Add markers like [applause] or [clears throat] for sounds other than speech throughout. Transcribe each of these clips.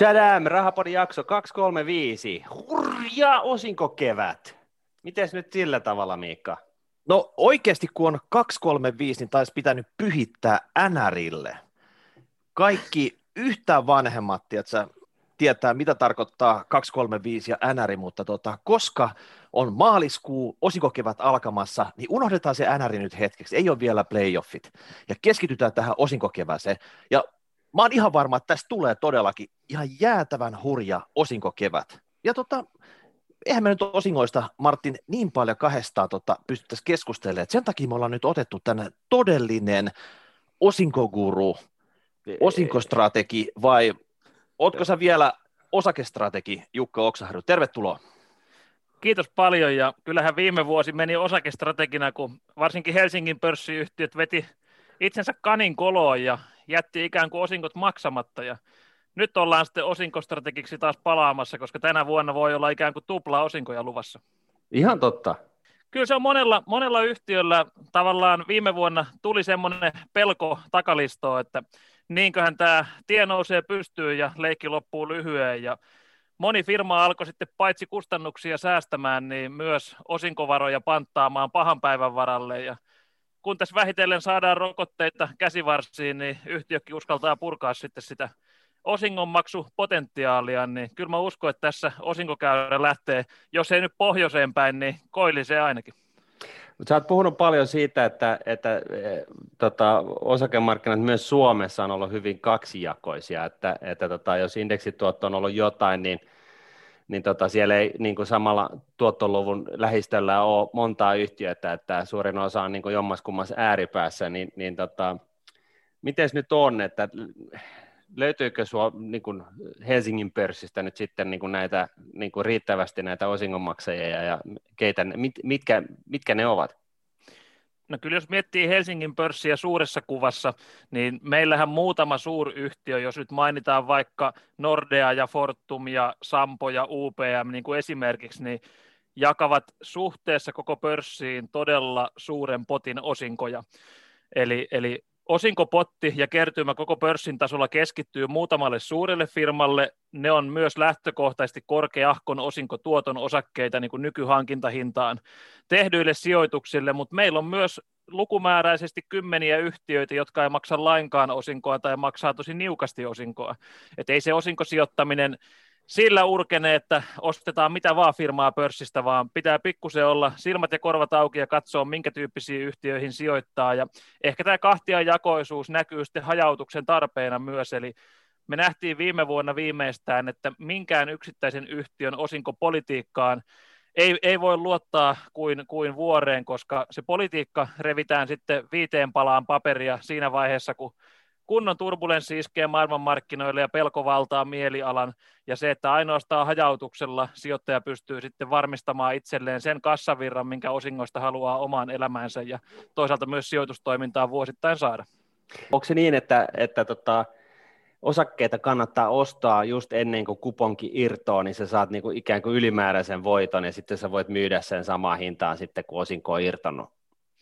Chadam, Rahapodin jakso 235. Hurja osinkokevät. Miten nyt sillä tavalla, Miikka? No oikeasti kun on 235, niin taisi pitänyt pyhittää NRille. Kaikki yhtään vanhemmat, tiedätkö, tietää, mitä tarkoittaa 235 ja NR, mutta tota, koska on maaliskuu, osinkokevät alkamassa, niin unohdetaan se NR nyt hetkeksi, ei ole vielä playoffit, ja keskitytään tähän osinkokevääseen, ja mä oon ihan varma, että tästä tulee todellakin ihan jäätävän hurja osinkokevät. Ja tota, eihän me nyt osingoista, Martin, niin paljon kahdestaan tota, pystyttäisiin keskustelemaan, että sen takia me ollaan nyt otettu tänne todellinen osinkoguru, osinkostrategi, vai ootko sä vielä osakestrategi Jukka Oksaharju? Tervetuloa. Kiitos paljon ja kyllähän viime vuosi meni osakestrategina, kun varsinkin Helsingin pörssiyhtiöt veti itsensä kanin koloon ja jätti ikään kuin osinkot maksamatta ja nyt ollaan sitten osinkostrategiksi taas palaamassa, koska tänä vuonna voi olla ikään kuin tupla osinkoja luvassa. Ihan totta. Kyllä se on monella, monella yhtiöllä tavallaan viime vuonna tuli semmoinen pelko takalistoon, että niinköhän tämä tie nousee pystyyn ja leikki loppuu lyhyen ja moni firma alkoi sitten paitsi kustannuksia säästämään, niin myös osinkovaroja panttaamaan pahan päivän varalle ja kun tässä vähitellen saadaan rokotteita käsivarsiin, niin yhtiökin uskaltaa purkaa sitten sitä osingonmaksupotentiaalia, niin kyllä mä uskon, että tässä osinkokäyrä lähtee, jos ei nyt pohjoiseen päin, niin koilliseen ainakin. Mutta sä oot puhunut paljon siitä, että, että e, tota, osakemarkkinat myös Suomessa on ollut hyvin kaksijakoisia, että, että tota, jos indeksituotto on ollut jotain, niin, niin tota, siellä ei niin kuin samalla tuottoluvun lähistöllä ole montaa yhtiötä, että suurin osa on niin kuin jommaskummassa ääripäässä, niin, niin tota, miten nyt on, että löytyykö sinua niin kuin Helsingin pörssistä nyt sitten niin kuin näitä niin kuin riittävästi näitä osingonmaksajia ja keitä, mit, mitkä, mitkä ne ovat? No kyllä jos miettii Helsingin pörssiä suuressa kuvassa, niin meillähän muutama suuryhtiö, jos nyt mainitaan vaikka Nordea ja Fortum ja Sampo ja UPM niin kuin esimerkiksi, niin jakavat suhteessa koko pörssiin todella suuren potin osinkoja. Eli, eli Osinkopotti ja kertymä koko pörssin tasolla keskittyy muutamalle suurelle firmalle. Ne on myös lähtökohtaisesti korkeahkon osinkotuoton osakkeita niin kuin nykyhankintahintaan tehdyille sijoituksille, mutta meillä on myös lukumääräisesti kymmeniä yhtiöitä, jotka ei maksa lainkaan osinkoa tai maksaa tosi niukasti osinkoa. Et ei se osinkosijoittaminen sillä urkene, että ostetaan mitä vaan firmaa pörssistä, vaan pitää pikkusen olla silmät ja korvat auki ja katsoa, minkä tyyppisiin yhtiöihin sijoittaa. Ja ehkä tämä kahtia jakoisuus näkyy sitten hajautuksen tarpeena myös, eli me nähtiin viime vuonna viimeistään, että minkään yksittäisen yhtiön osinkopolitiikkaan ei, ei voi luottaa kuin, kuin vuoreen, koska se politiikka revitään sitten viiteen palaan paperia siinä vaiheessa, kun kunnon turbulenssi iskee maailmanmarkkinoille ja pelko valtaa mielialan, ja se, että ainoastaan hajautuksella sijoittaja pystyy sitten varmistamaan itselleen sen kassavirran, minkä osingoista haluaa omaan elämäänsä, ja toisaalta myös sijoitustoimintaa vuosittain saada. Onko se niin, että, että tota, osakkeita kannattaa ostaa just ennen kuin kuponki irtoaa, niin sä saat niin kuin ikään kuin ylimääräisen voiton, ja sitten sä voit myydä sen samaan hintaan sitten, kun osinko on irtonnut,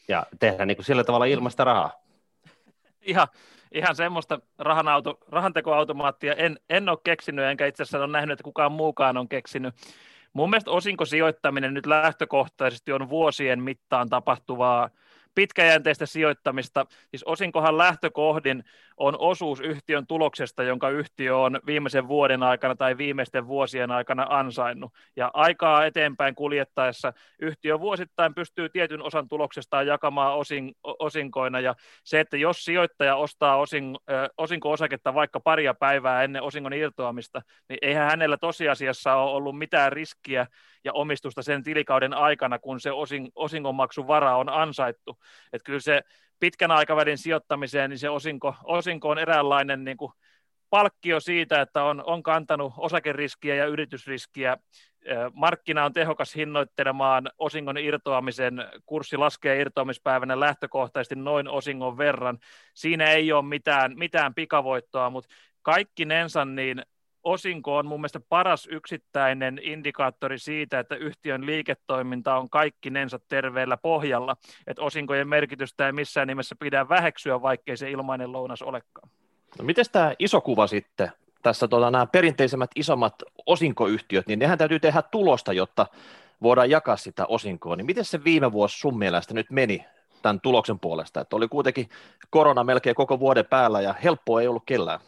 ja tehdä niin kuin sillä tavalla ilmasta rahaa? Ihan, ihan semmoista rahanauto, rahantekoautomaattia en, en ole keksinyt, enkä itse asiassa ole nähnyt, että kukaan muukaan on keksinyt. Mun mielestä osinkosijoittaminen nyt lähtökohtaisesti on vuosien mittaan tapahtuvaa pitkäjänteistä sijoittamista. Siis osinkohan lähtökohdin on osuus yhtiön tuloksesta, jonka yhtiö on viimeisen vuoden aikana tai viimeisten vuosien aikana ansainnut. Ja aikaa eteenpäin kuljettaessa yhtiö vuosittain pystyy tietyn osan tuloksestaan jakamaan osin, osinkoina. Ja se, että jos sijoittaja ostaa osin, osinko-osaketta vaikka paria päivää ennen osingon irtoamista, niin eihän hänellä tosiasiassa ole ollut mitään riskiä ja omistusta sen tilikauden aikana, kun se osin, osingonmaksun vara on ansaittu. Että kyllä se pitkän aikavälin sijoittamiseen, niin se osinko, osinko on eräänlainen niin kuin palkkio siitä, että on, on kantanut osakeriskiä ja yritysriskiä. Markkina on tehokas hinnoittelemaan osingon irtoamisen, kurssi laskee irtoamispäivänä lähtökohtaisesti noin osingon verran. Siinä ei ole mitään, mitään pikavoittoa, mutta kaikki nensan niin osinko on mun mielestä paras yksittäinen indikaattori siitä, että yhtiön liiketoiminta on kaikkinensa terveellä pohjalla, että osinkojen merkitystä ei missään nimessä pidä väheksyä, vaikkei se ilmainen lounas olekaan. No miten tämä iso kuva sitten, tässä tota, nämä perinteisemmät isommat osinkoyhtiöt, niin nehän täytyy tehdä tulosta, jotta voidaan jakaa sitä osinkoa. Niin miten se viime vuosi sun mielestä nyt meni tämän tuloksen puolesta? Että oli kuitenkin korona melkein koko vuoden päällä ja helppoa ei ollut kellään.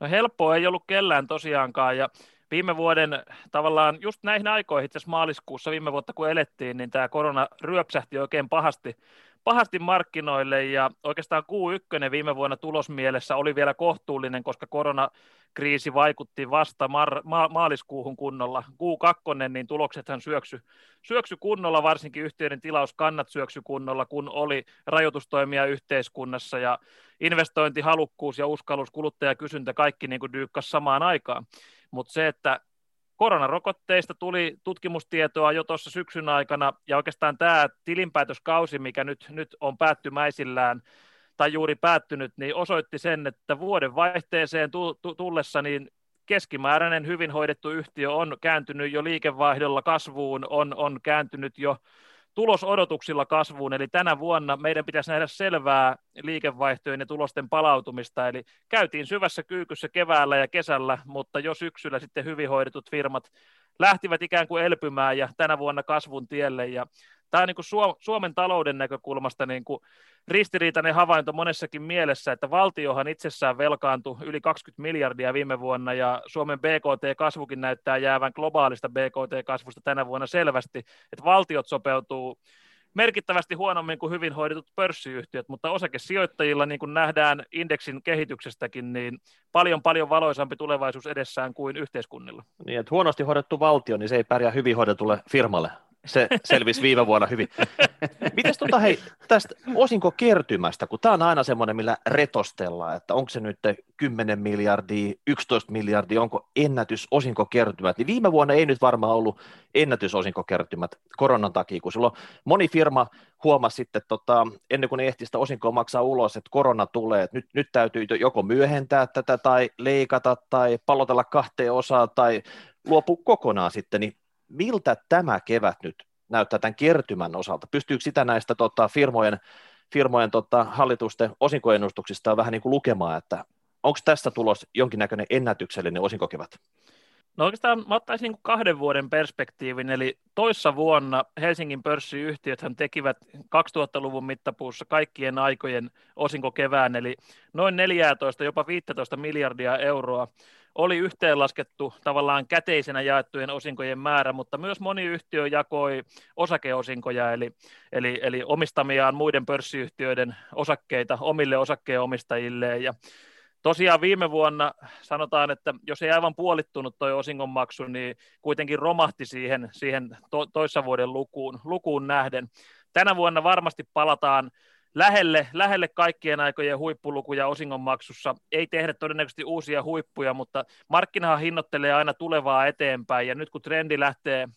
No helppoa ei ollut kellään tosiaankaan ja viime vuoden tavallaan just näihin aikoihin, itse maaliskuussa viime vuotta kun elettiin, niin tämä korona ryöpsähti oikein pahasti, pahasti markkinoille ja oikeastaan Q1 viime vuonna tulosmielessä oli vielä kohtuullinen, koska koronakriisi vaikutti vasta mar- ma- maaliskuuhun kunnolla. Q2 niin tuloksethan syöksy, syöksy kunnolla, varsinkin yhtiöiden tilauskannat syöksy kunnolla, kun oli rajoitustoimia yhteiskunnassa ja investointihalukkuus ja uskallus, kuluttajakysyntä, kaikki niin kuin dyykkas samaan aikaan. Mutta se, että koronarokotteista tuli tutkimustietoa jo tuossa syksyn aikana, ja oikeastaan tämä tilinpäätöskausi, mikä nyt, nyt on päättymäisillään, tai juuri päättynyt, niin osoitti sen, että vuoden vaihteeseen tullessa niin keskimääräinen hyvin hoidettu yhtiö on kääntynyt jo liikevaihdolla kasvuun, on, on kääntynyt jo tulosodotuksilla kasvuun, eli tänä vuonna meidän pitäisi nähdä selvää liikevaihtojen ja tulosten palautumista, eli käytiin syvässä kyykyssä keväällä ja kesällä, mutta jo syksyllä sitten hyvin hoidetut firmat lähtivät ikään kuin elpymään ja tänä vuonna kasvun tielle, ja tämä on niin kuin Suomen talouden näkökulmasta niin kuin ristiriitainen havainto monessakin mielessä, että valtiohan itsessään velkaantui yli 20 miljardia viime vuonna ja Suomen BKT-kasvukin näyttää jäävän globaalista BKT-kasvusta tänä vuonna selvästi, että valtiot sopeutuu merkittävästi huonommin kuin hyvin hoidetut pörssiyhtiöt, mutta osakesijoittajilla, niin kuin nähdään indeksin kehityksestäkin, niin paljon paljon valoisampi tulevaisuus edessään kuin yhteiskunnilla. Niin, että huonosti hoidettu valtio, niin se ei pärjää hyvin hoidetulle firmalle se selvisi viime vuonna hyvin. Mites tota, hei, tästä osinkokertymästä, kun tämä on aina semmoinen, millä retostellaan, että onko se nyt 10 miljardia, 11 miljardia, onko ennätys osinkokertymät, niin viime vuonna ei nyt varmaan ollut ennätysosinkokertymät koronan takia, kun silloin moni firma huomasi sitten, tota, ennen kuin ne ehti sitä osinkoa maksaa ulos, että korona tulee, että nyt, nyt täytyy joko myöhentää tätä tai leikata tai palotella kahteen osaan tai luopua kokonaan sitten, niin miltä tämä kevät nyt näyttää tämän kertymän osalta? Pystyykö sitä näistä tota, firmojen, firmojen tota, hallitusten osinkoennustuksista vähän niin kuin lukemaan, että onko tästä tulos jonkinnäköinen ennätyksellinen osinkokevät? No oikeastaan mä ottaisin niin kahden vuoden perspektiivin, eli toissa vuonna Helsingin pörssiyhtiöthän tekivät 2000-luvun mittapuussa kaikkien aikojen osinkokevään, eli noin 14, jopa 15 miljardia euroa oli yhteenlaskettu tavallaan käteisenä jaettujen osinkojen määrä, mutta myös moni yhtiö jakoi osakeosinkoja, eli, eli, eli omistamiaan muiden pörssiyhtiöiden osakkeita omille osakkeenomistajilleen, ja Tosiaan viime vuonna sanotaan, että jos ei aivan puolittunut tuo osingonmaksu, niin kuitenkin romahti siihen, siihen to, toissa vuoden lukuun, lukuun nähden. Tänä vuonna varmasti palataan lähelle, lähelle kaikkien aikojen huippulukuja osingonmaksussa. Ei tehdä todennäköisesti uusia huippuja, mutta markkinahan hinnoittelee aina tulevaa eteenpäin, ja nyt kun trendi lähtee,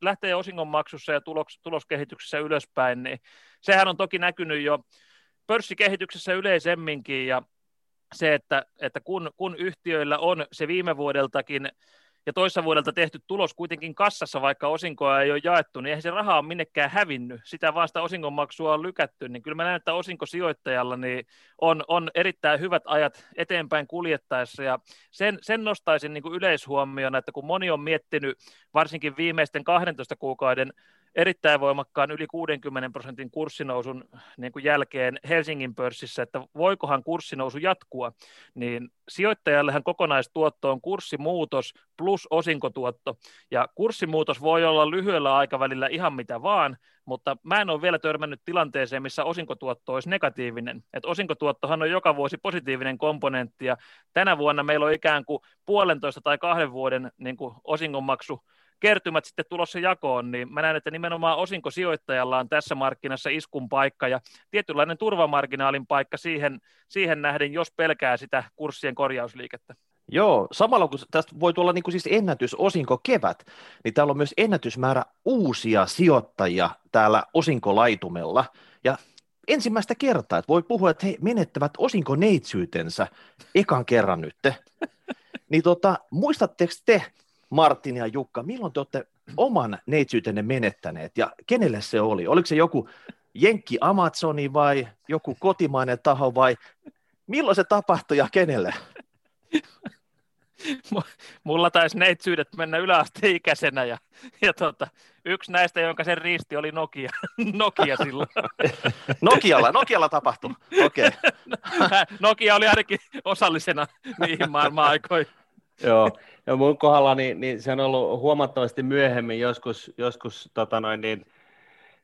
lähtee osingonmaksussa ja tulos, tuloskehityksessä ylöspäin, niin sehän on toki näkynyt jo pörssikehityksessä yleisemminkin, ja se, että, että kun, kun yhtiöillä on se viime vuodeltakin ja toissa vuodelta tehty tulos kuitenkin kassassa, vaikka osinkoa ei ole jaettu, niin eihän se raha ole minnekään hävinnyt. Sitä vaan sitä osingonmaksua on lykätty, niin kyllä mä näen, että osinkosijoittajalla niin on, on erittäin hyvät ajat eteenpäin kuljettaessa, ja sen, sen nostaisin niin kuin yleishuomiona, että kun moni on miettinyt varsinkin viimeisten 12 kuukauden erittäin voimakkaan yli 60 prosentin kurssinousun niin kuin jälkeen Helsingin pörssissä, että voikohan kurssinousu jatkua, niin sijoittajallehan kokonaistuotto on kurssimuutos plus osinkotuotto, ja kurssimuutos voi olla lyhyellä aikavälillä ihan mitä vaan, mutta mä en ole vielä törmännyt tilanteeseen, missä osinkotuotto olisi negatiivinen. Et osinkotuottohan on joka vuosi positiivinen komponentti, ja tänä vuonna meillä on ikään kuin puolentoista tai kahden vuoden niin kuin osingonmaksu kertymät sitten tulossa jakoon, niin mä näen, että nimenomaan osinkosijoittajalla on tässä markkinassa iskun paikka ja tietynlainen turvamarginaalin paikka siihen, siihen nähden, jos pelkää sitä kurssien korjausliikettä. Joo, samalla kun tästä voi tulla niin kuin siis ennätysosinko kevät, niin täällä on myös ennätysmäärä uusia sijoittajia täällä osinkolaitumella. Ja ensimmäistä kertaa, että voi puhua, että he menettävät osinkoneitsyytensä ekan kerran nyt. [laughs] niin tota, muistatteko te, Martin ja Jukka, milloin te olette oman neitsyytenne menettäneet ja kenelle se oli? Oliko se joku Jenkki Amazoni vai joku kotimainen taho vai milloin se tapahtui ja kenelle? [laughs] mulla taisi neitsyydet mennä yläasteikäisenä ja, ja tota, yksi näistä, jonka sen riisti, oli Nokia, [laughs] Nokia silloin. [laughs] Nokialla, Nokialla tapahtui, okei. Okay. Nokia oli ainakin osallisena niihin maailman aikoihin. Joo, ja mun kohdalla niin, niin se on ollut huomattavasti myöhemmin joskus, joskus tota noin, niin,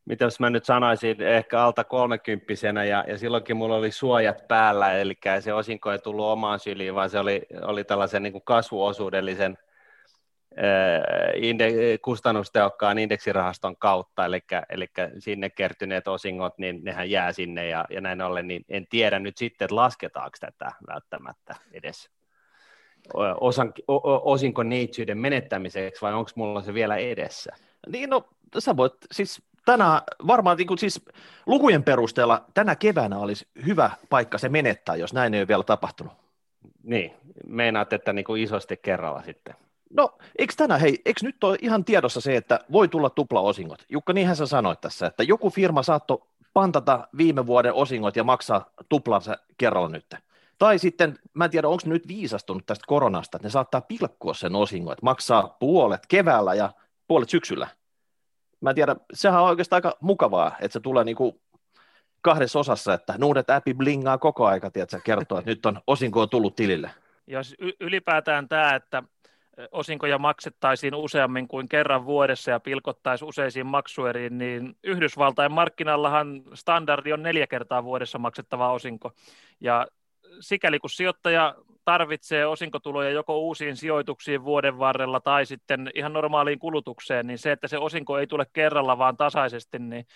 mitä jos mä nyt sanoisin, ehkä alta kolmekymppisenä, ja, ja silloinkin mulla oli suojat päällä, eli se osinko ei tullut omaan syliin, vaan se oli, oli tällaisen niin kuin kasvuosuudellisen inde, kustannustehokkaan indeksirahaston kautta, eli, eli sinne kertyneet osingot, niin nehän jää sinne, ja, ja näin ollen, niin en tiedä nyt sitten, että lasketaanko tätä välttämättä edes osan, osinko neitsyyden menettämiseksi, vai onko mulla se vielä edessä? Niin, no sä voit, siis tänä, varmaan niin kuin siis lukujen perusteella tänä keväänä olisi hyvä paikka se menettää, jos näin ei ole vielä tapahtunut. Niin, meinaat, että niin kuin isosti kerralla sitten. No, eikö tänä, hei, eikö nyt ole ihan tiedossa se, että voi tulla tuplaosingot? Jukka, niinhän sä sanoit tässä, että joku firma saattoi pantata viime vuoden osingot ja maksaa tuplansa kerralla nyt. Tai sitten, mä en tiedä, onko nyt viisastunut tästä koronasta, että ne saattaa pilkkua sen osingon, että maksaa puolet keväällä ja puolet syksyllä mä en tiedä, sehän on oikeastaan aika mukavaa, että se tulee niin kuin kahdessa osassa, että nuudet appi blingaa koko aika, tiedätkö, kertoo, että nyt on osinko tullut tilille. Jos ylipäätään tämä, että osinkoja maksettaisiin useammin kuin kerran vuodessa ja pilkottaisiin useisiin maksueriin, niin Yhdysvaltain markkinallahan standardi on neljä kertaa vuodessa maksettava osinko. Ja sikäli kun sijoittaja tarvitsee osinkotuloja joko uusiin sijoituksiin vuoden varrella tai sitten ihan normaaliin kulutukseen, niin se, että se osinko ei tule kerralla vaan tasaisesti, niin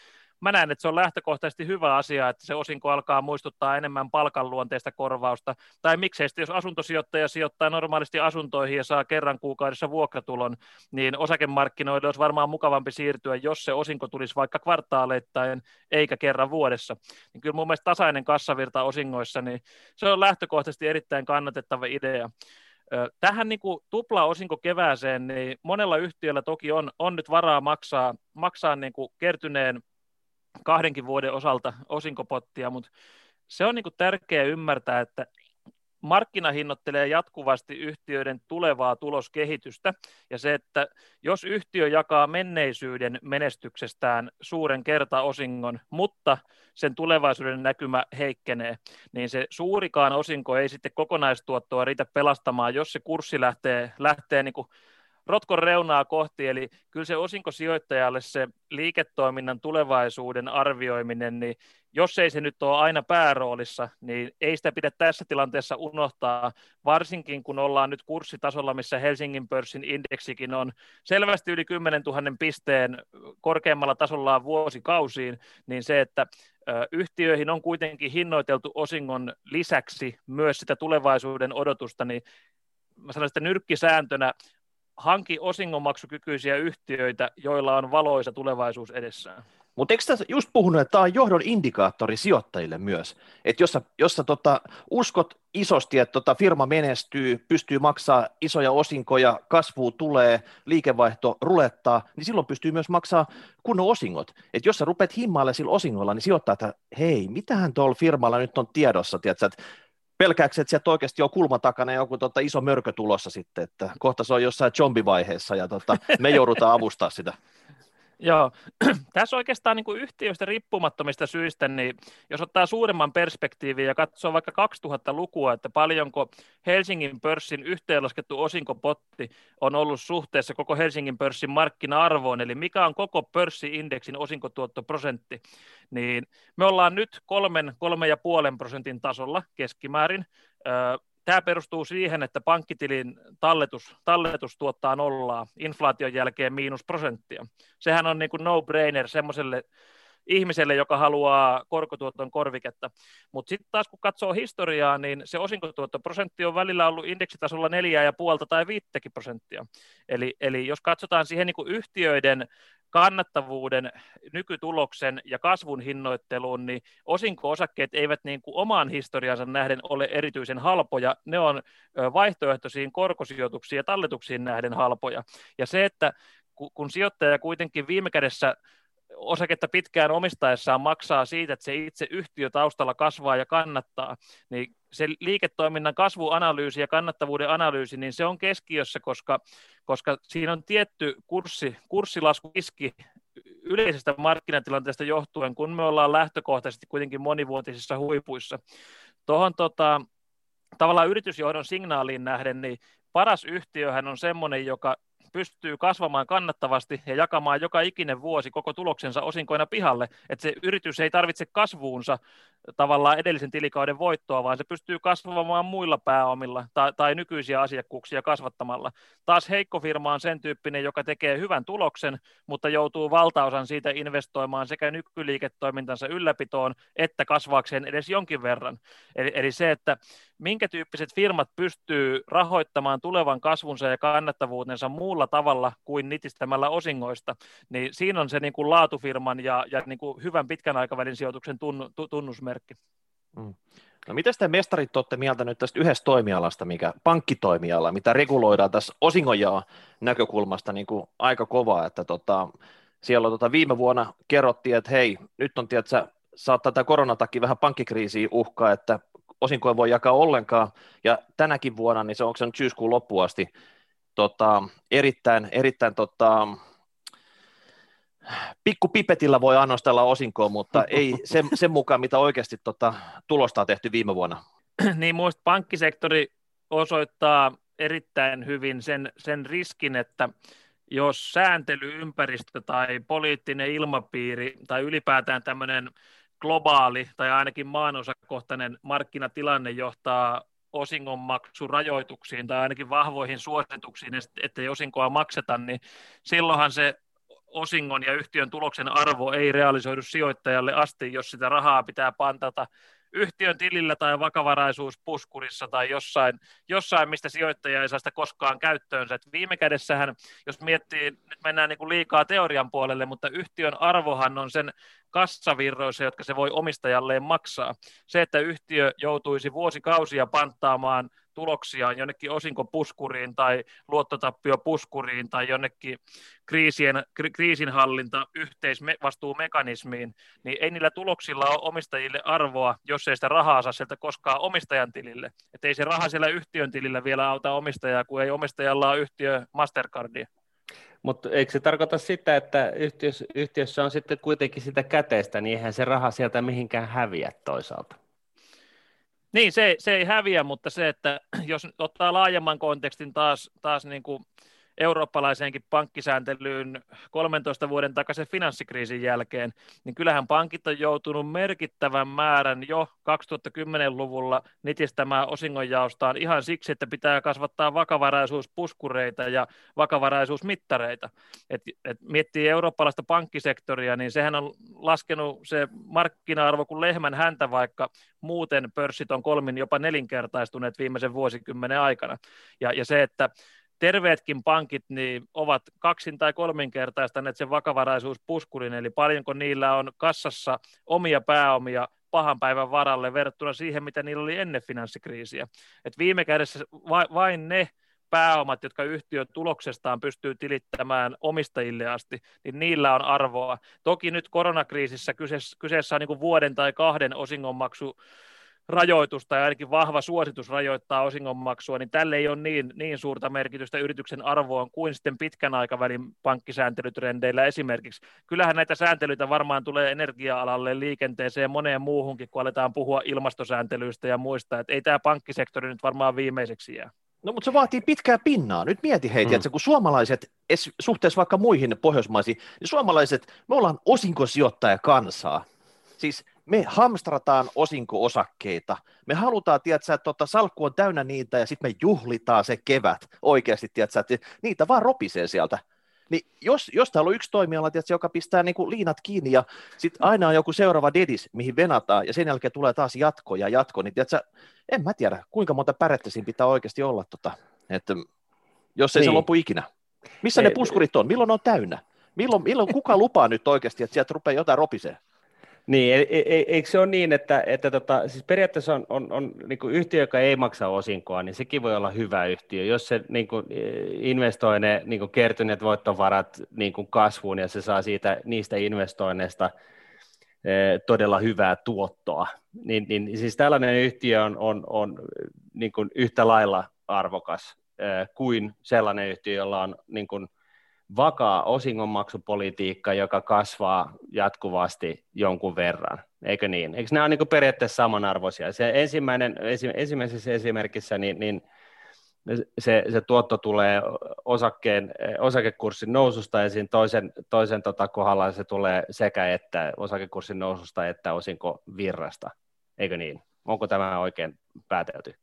mä näen, että se on lähtökohtaisesti hyvä asia, että se osinko alkaa muistuttaa enemmän palkanluonteista korvausta, tai miksei sitten, jos asuntosijoittaja sijoittaa normaalisti asuntoihin ja saa kerran kuukaudessa vuokratulon, niin osakemarkkinoille olisi varmaan mukavampi siirtyä, jos se osinko tulisi vaikka kvartaaleittain, eikä kerran vuodessa. Niin kyllä mun mielestä tasainen kassavirta osingoissa, niin se on lähtökohtaisesti erittäin kannatettava idea. Tähän niin kuin tupla osinko kevääseen, niin monella yhtiöllä toki on, on nyt varaa maksaa, maksaa niin kuin kertyneen kahdenkin vuoden osalta osinkopottia, mutta se on niin tärkeää ymmärtää, että markkina hinnoittelee jatkuvasti yhtiöiden tulevaa tuloskehitystä, ja se, että jos yhtiö jakaa menneisyyden menestyksestään suuren kertaosingon, mutta sen tulevaisuuden näkymä heikkenee, niin se suurikaan osinko ei sitten kokonaistuottoa riitä pelastamaan, jos se kurssi lähtee, lähtee niin rotkon reunaa kohti, eli kyllä se osinkosijoittajalle se liiketoiminnan tulevaisuuden arvioiminen, niin jos ei se nyt ole aina pääroolissa, niin ei sitä pidä tässä tilanteessa unohtaa, varsinkin kun ollaan nyt kurssitasolla, missä Helsingin pörssin indeksikin on selvästi yli 10 000 pisteen korkeammalla tasolla vuosikausiin, niin se, että yhtiöihin on kuitenkin hinnoiteltu osingon lisäksi myös sitä tulevaisuuden odotusta, niin mä sanoisin, että nyrkkisääntönä hanki osingonmaksukykyisiä yhtiöitä, joilla on valoisa tulevaisuus edessään. Mutta eikö tässä just puhunut, että tämä on johdon indikaattori sijoittajille myös? Että jos sä, jos sä tota, uskot isosti, että tota firma menestyy, pystyy maksaa isoja osinkoja, kasvu tulee, liikevaihto rulettaa, niin silloin pystyy myös maksaa kunnon osingot. Että jos sä rupeat himmaille sillä osingolla, niin sijoittaa, että hei, mitähän tuolla firmalla nyt on tiedossa, tiedätkö, että pelkääkö, että sieltä oikeasti on kulman takana joku tota, iso mörkö tulossa sitten, että kohta se on jossain zombivaiheessa ja tota, me joudutaan avustaa sitä. Joo, [clears throat] tässä oikeastaan niin kuin yhtiöistä riippumattomista syistä, niin jos ottaa suuremman perspektiivin ja katsoo vaikka 2000-lukua, että paljonko Helsingin pörssin yhteenlaskettu osinkopotti on ollut suhteessa koko Helsingin pörssin markkina-arvoon, eli mikä on koko pörssiindeksin osinkotuottoprosentti, niin me ollaan nyt kolmen, kolme ja puolen prosentin tasolla keskimäärin. Tämä perustuu siihen, että pankkitilin talletus, talletus tuottaa nollaa, inflaation jälkeen miinus prosenttia. Sehän on niin kuin no-brainer semmoiselle ihmiselle, joka haluaa korkotuoton korviketta. Mutta sitten taas kun katsoo historiaa, niin se osinkotuottoprosentti on välillä ollut indeksitasolla neljää ja puolta tai viittäkin prosenttia. Eli, eli jos katsotaan siihen niin yhtiöiden kannattavuuden, nykytuloksen ja kasvun hinnoitteluun, niin osinko-osakkeet eivät niin kuin omaan historiansa nähden ole erityisen halpoja, ne on vaihtoehtoisiin korkosijoituksiin ja talletuksiin nähden halpoja. Ja se, että kun sijoittaja kuitenkin viime kädessä osaketta pitkään omistaessaan maksaa siitä, että se itse yhtiö taustalla kasvaa ja kannattaa, niin se liiketoiminnan kasvuanalyysi ja kannattavuuden analyysi, niin se on keskiössä, koska, koska siinä on tietty kurssi, kurssilaskuiski yleisestä markkinatilanteesta johtuen, kun me ollaan lähtökohtaisesti kuitenkin monivuotisissa huipuissa. Tuohon tota, tavallaan yritysjohdon signaaliin nähden, niin paras yhtiöhän on semmoinen, joka pystyy kasvamaan kannattavasti ja jakamaan joka ikinen vuosi koko tuloksensa osinkoina pihalle, että se yritys ei tarvitse kasvuunsa tavallaan edellisen tilikauden voittoa, vaan se pystyy kasvamaan muilla pääomilla tai, tai nykyisiä asiakkuuksia kasvattamalla. Taas heikko firma on sen tyyppinen, joka tekee hyvän tuloksen, mutta joutuu valtaosan siitä investoimaan sekä nykyliiketoimintansa ylläpitoon että kasvaakseen edes jonkin verran. Eli, eli se, että minkä tyyppiset firmat pystyy rahoittamaan tulevan kasvunsa ja kannattavuutensa muulla tavalla kuin nitistämällä osingoista, niin siinä on se niin kuin laatufirman ja, ja niin kuin hyvän pitkän aikavälin sijoituksen tunn, tunnusmerkki. Mm. No miten te mestarit olette mieltä nyt tästä yhdestä toimialasta, mikä pankkitoimiala, mitä reguloidaan tässä osingonjaa näkökulmasta niin kuin aika kovaa, että tota, siellä tota, viime vuonna kerrottiin, että hei, nyt on tietysti, saattaa tämä koronatakin vähän pankkikriisiä uhkaa, että osinkoja voi jakaa ollenkaan, ja tänäkin vuonna, niin se onko se nyt syyskuun loppuun asti, tota, erittäin, erittäin tota, pikku pipetillä voi annostella osinkoa, mutta ei sen, sen mukaan, mitä oikeasti tota, tulosta on tehty viime vuonna. [clears throat] niin muista pankkisektori osoittaa erittäin hyvin sen, sen riskin, että jos sääntelyympäristö tai poliittinen ilmapiiri tai ylipäätään tämmöinen globaali tai ainakin maanosakohtainen markkinatilanne johtaa osingonmaksurajoituksiin tai ainakin vahvoihin suosituksiin, ettei osinkoa makseta, niin silloinhan se osingon ja yhtiön tuloksen arvo ei realisoidu sijoittajalle asti, jos sitä rahaa pitää pantata yhtiön tilillä tai vakavaraisuuspuskurissa tai jossain, jossain mistä sijoittaja ei saa sitä koskaan käyttöönsä. Et viime kädessähän, jos miettii, nyt mennään niin kuin liikaa teorian puolelle, mutta yhtiön arvohan on sen kassavirroissa, jotka se voi omistajalleen maksaa. Se, että yhtiö joutuisi vuosikausia panttaamaan tuloksia jonnekin osinkopuskuriin tai luottotappiopuskuriin tai jonnekin kriisien, kriisinhallinta yhteisvastuumekanismiin, niin ei niillä tuloksilla ole omistajille arvoa, jos ei sitä rahaa saa sieltä koskaan omistajan tilille. Että ei se raha siellä yhtiön tilillä vielä auta omistajaa, kun ei omistajalla ole yhtiö Mastercardia. Mutta eikö se tarkoita sitä, että yhtiössä, yhtiössä on sitten kuitenkin sitä käteistä, niin eihän se raha sieltä mihinkään häviä toisaalta? Niin, se, se ei häviä, mutta se, että [clears throat] jos ottaa laajemman kontekstin taas, taas niin kuin eurooppalaiseenkin pankkisääntelyyn 13 vuoden takaisin finanssikriisin jälkeen, niin kyllähän pankit on joutunut merkittävän määrän jo 2010-luvulla nitistämään osingonjaostaan ihan siksi, että pitää kasvattaa vakavaraisuuspuskureita ja vakavaraisuusmittareita. Et, et miettii eurooppalaista pankkisektoria, niin sehän on laskenut se markkina-arvo kuin lehmän häntä, vaikka muuten pörssit on kolmin jopa nelinkertaistuneet viimeisen vuosikymmenen aikana. Ja, ja se, että terveetkin pankit niin ovat kaksin tai kolminkertaistaneet sen vakavaraisuuspuskurin, eli paljonko niillä on kassassa omia pääomia pahan päivän varalle verrattuna siihen, mitä niillä oli ennen finanssikriisiä. Et viime kädessä vain ne pääomat, jotka yhtiön tuloksestaan pystyy tilittämään omistajille asti, niin niillä on arvoa. Toki nyt koronakriisissä kyseessä, kyseessä on niin vuoden tai kahden osingonmaksu rajoitus tai ainakin vahva suositus rajoittaa osingonmaksua, niin tälle ei ole niin, niin suurta merkitystä yrityksen arvoon kuin sitten pitkän aikavälin pankkisääntelytrendeillä esimerkiksi. Kyllähän näitä sääntelyitä varmaan tulee energia-alalle, liikenteeseen ja moneen muuhunkin, kun aletaan puhua ilmastosääntelyistä ja muista, että ei tämä pankkisektori nyt varmaan viimeiseksi jää. No mutta se vaatii pitkää pinnaa. Nyt mieti heitä, mm. että kun suomalaiset, suhteessa vaikka muihin pohjoismaisiin, niin suomalaiset, me ollaan osinkosijoittaja kansaa. Siis me hamstrataan osinko-osakkeita. Me halutaan, tiedätkö, että tota, salkku on täynnä niitä ja sitten me juhlitaan se kevät oikeasti, tiedätkö, että niitä vaan ropisee sieltä. Niin jos, jos täällä on yksi toimiala, tiedätkö, joka pistää niin kuin liinat kiinni ja sitten aina on joku seuraava dedis, mihin venataan ja sen jälkeen tulee taas jatko ja jatko, niin tiedätkö, en mä tiedä, kuinka monta pärettä siinä pitää oikeasti olla, tota, että jos ei niin. se lopu ikinä. Missä ei, ne puskurit on? Milloin on täynnä? Milloin, milloin kuka lupaa nyt oikeasti, että sieltä rupeaa jotain ropisee? Niin, e, e, e, eikö se ole niin, että, että tota, siis periaatteessa on, on, on niin kuin yhtiö, joka ei maksa osinkoa, niin sekin voi olla hyvä yhtiö, jos se niin kuin, investoi ne niin kuin kertyneet voittovarat niin kuin kasvuun ja se saa siitä, niistä investoinneista todella hyvää tuottoa. Niin, niin siis tällainen yhtiö on, on, on niin kuin yhtä lailla arvokas kuin sellainen yhtiö, jolla on niin kuin vakaa osingonmaksupolitiikka, joka kasvaa jatkuvasti jonkun verran. Eikö niin? Eikö nämä ole niin periaatteessa samanarvoisia? Se ensimmäinen, ensimmäisessä esimerkissä niin, niin se, se tuotto tulee osakkeen, osakekurssin noususta ja siinä toisen, toisen tota kohdalla se tulee sekä että osakekurssin noususta että osinko virrasta. Eikö niin? Onko tämä oikein päätelty?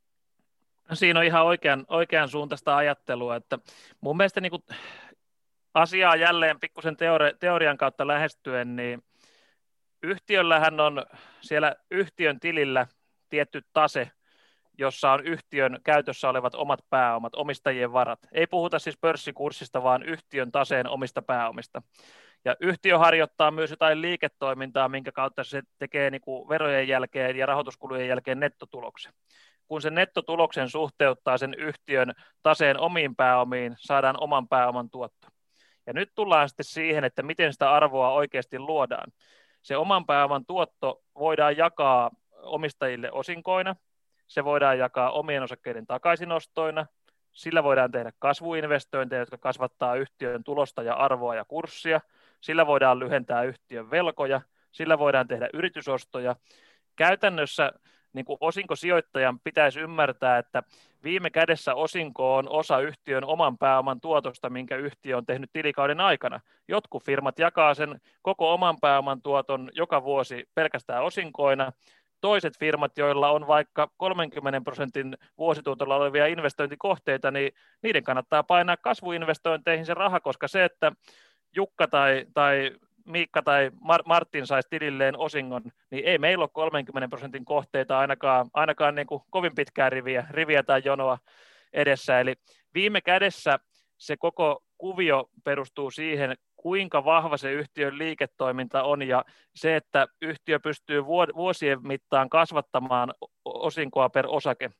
No, siinä on ihan oikean, oikean suuntaista ajattelua, että mun mielestä niin kuin asiaa jälleen pikkusen teori, teorian kautta lähestyen, niin yhtiöllähän on siellä yhtiön tilillä tietty tase, jossa on yhtiön käytössä olevat omat pääomat, omistajien varat. Ei puhuta siis pörssikurssista, vaan yhtiön taseen omista pääomista. Ja yhtiö harjoittaa myös jotain liiketoimintaa, minkä kautta se tekee niin kuin verojen jälkeen ja rahoituskulujen jälkeen nettotuloksen. Kun se nettotuloksen suhteuttaa sen yhtiön taseen omiin pääomiin, saadaan oman pääoman tuotto. Ja nyt tullaan sitten siihen, että miten sitä arvoa oikeasti luodaan. Se oman pääoman tuotto voidaan jakaa omistajille osinkoina, se voidaan jakaa omien osakkeiden takaisinostoina, sillä voidaan tehdä kasvuinvestointeja, jotka kasvattaa yhtiön tulosta ja arvoa ja kurssia, sillä voidaan lyhentää yhtiön velkoja, sillä voidaan tehdä yritysostoja. Käytännössä niin kuin osinkosijoittajan pitäisi ymmärtää, että viime kädessä osinko on osa yhtiön oman pääoman tuotosta, minkä yhtiö on tehnyt tilikauden aikana. Jotkut firmat jakaa sen koko oman pääoman tuoton joka vuosi pelkästään osinkoina, toiset firmat, joilla on vaikka 30 prosentin vuosituotolla olevia investointikohteita, niin niiden kannattaa painaa kasvuinvestointeihin se raha, koska se, että Jukka tai, tai Miikka tai Mar- Martin saisi tililleen osingon, niin ei meillä ole 30 prosentin kohteita ainakaan, ainakaan niin kuin kovin pitkää riviä, riviä tai jonoa edessä. Eli viime kädessä se koko kuvio perustuu siihen, kuinka vahva se yhtiön liiketoiminta on ja se, että yhtiö pystyy vuosien mittaan kasvattamaan osinkoa per osake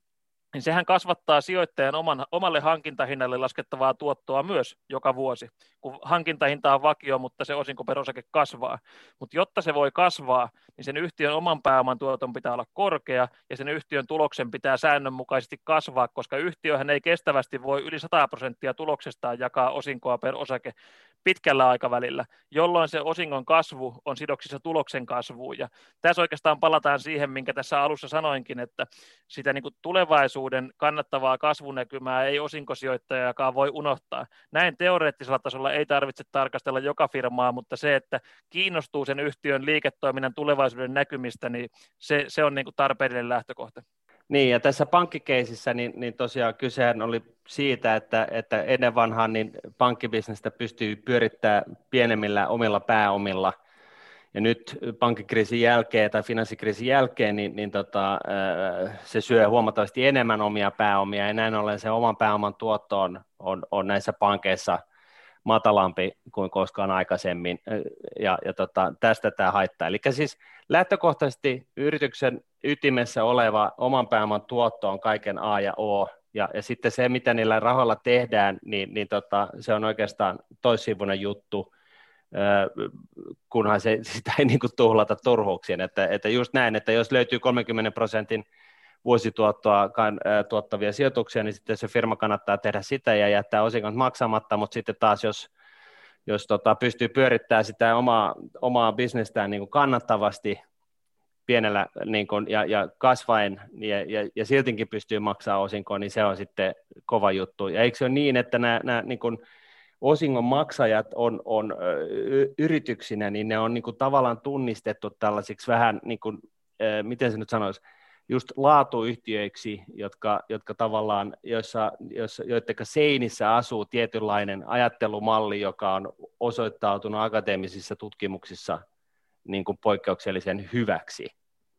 niin sehän kasvattaa sijoittajan oman, omalle hankintahinnalle laskettavaa tuottoa myös joka vuosi, kun hankintahinta on vakio, mutta se osinko perosake kasvaa. Mutta jotta se voi kasvaa, niin sen yhtiön oman pääoman tuoton pitää olla korkea ja sen yhtiön tuloksen pitää säännönmukaisesti kasvaa, koska yhtiöhän ei kestävästi voi yli 100 prosenttia tuloksestaan jakaa osinkoa per osake pitkällä aikavälillä, jolloin se osingon kasvu on sidoksissa tuloksen kasvuun. Ja tässä oikeastaan palataan siihen, minkä tässä alussa sanoinkin, että sitä niin kuin tulevaisuuden kannattavaa kasvunäkymää ei osinkosijoittajakaan voi unohtaa. Näin teoreettisella tasolla ei tarvitse tarkastella joka firmaa, mutta se, että kiinnostuu sen yhtiön liiketoiminnan tulevaisuuden näkymistä, niin se, se on niin kuin tarpeellinen lähtökohta. Niin, ja tässä pankkikeisissä niin, niin tosiaan kysehän oli siitä, että, että ennen vanhaan niin pankkibisnestä pystyy pyörittämään pienemmillä omilla pääomilla, ja nyt pankkikriisin jälkeen tai finanssikriisin jälkeen, niin, niin tota, se syö huomattavasti enemmän omia pääomia, ja näin ollen se oman pääoman tuotto on, on, on näissä pankeissa matalampi kuin koskaan aikaisemmin, ja, ja tota, tästä tämä haittaa. Eli siis lähtökohtaisesti yrityksen ytimessä oleva oman pääoman tuotto on kaiken A ja O, ja, ja sitten se, mitä niillä rahoilla tehdään, niin, niin tota, se on oikeastaan toissivuinen juttu, kunhan se, [laughs] sitä ei niin tuhlata turhuuksien. Että, että just näin, että jos löytyy 30 prosentin vuosituottoa tuottavia sijoituksia, niin sitten se firma kannattaa tehdä sitä ja jättää osingot maksamatta, mutta sitten taas jos, jos tota, pystyy pyörittämään sitä omaa, omaa bisnestään niin kuin kannattavasti pienellä niin kuin, ja, ja kasvaen ja, ja, ja siltikin pystyy maksamaan osinkoa, niin se on sitten kova juttu. Ja eikö se ole niin, että nämä, nämä niin kuin, osingon maksajat on, on yrityksinä, niin ne on niin kuin, tavallaan tunnistettu tällaisiksi vähän, niin kuin, miten se nyt sanoisi, just laatuyhtiöiksi, jotka, jotka tavallaan, joissa, joissa, joiden seinissä asuu tietynlainen ajattelumalli, joka on osoittautunut akateemisissa tutkimuksissa niin kuin poikkeuksellisen hyväksi.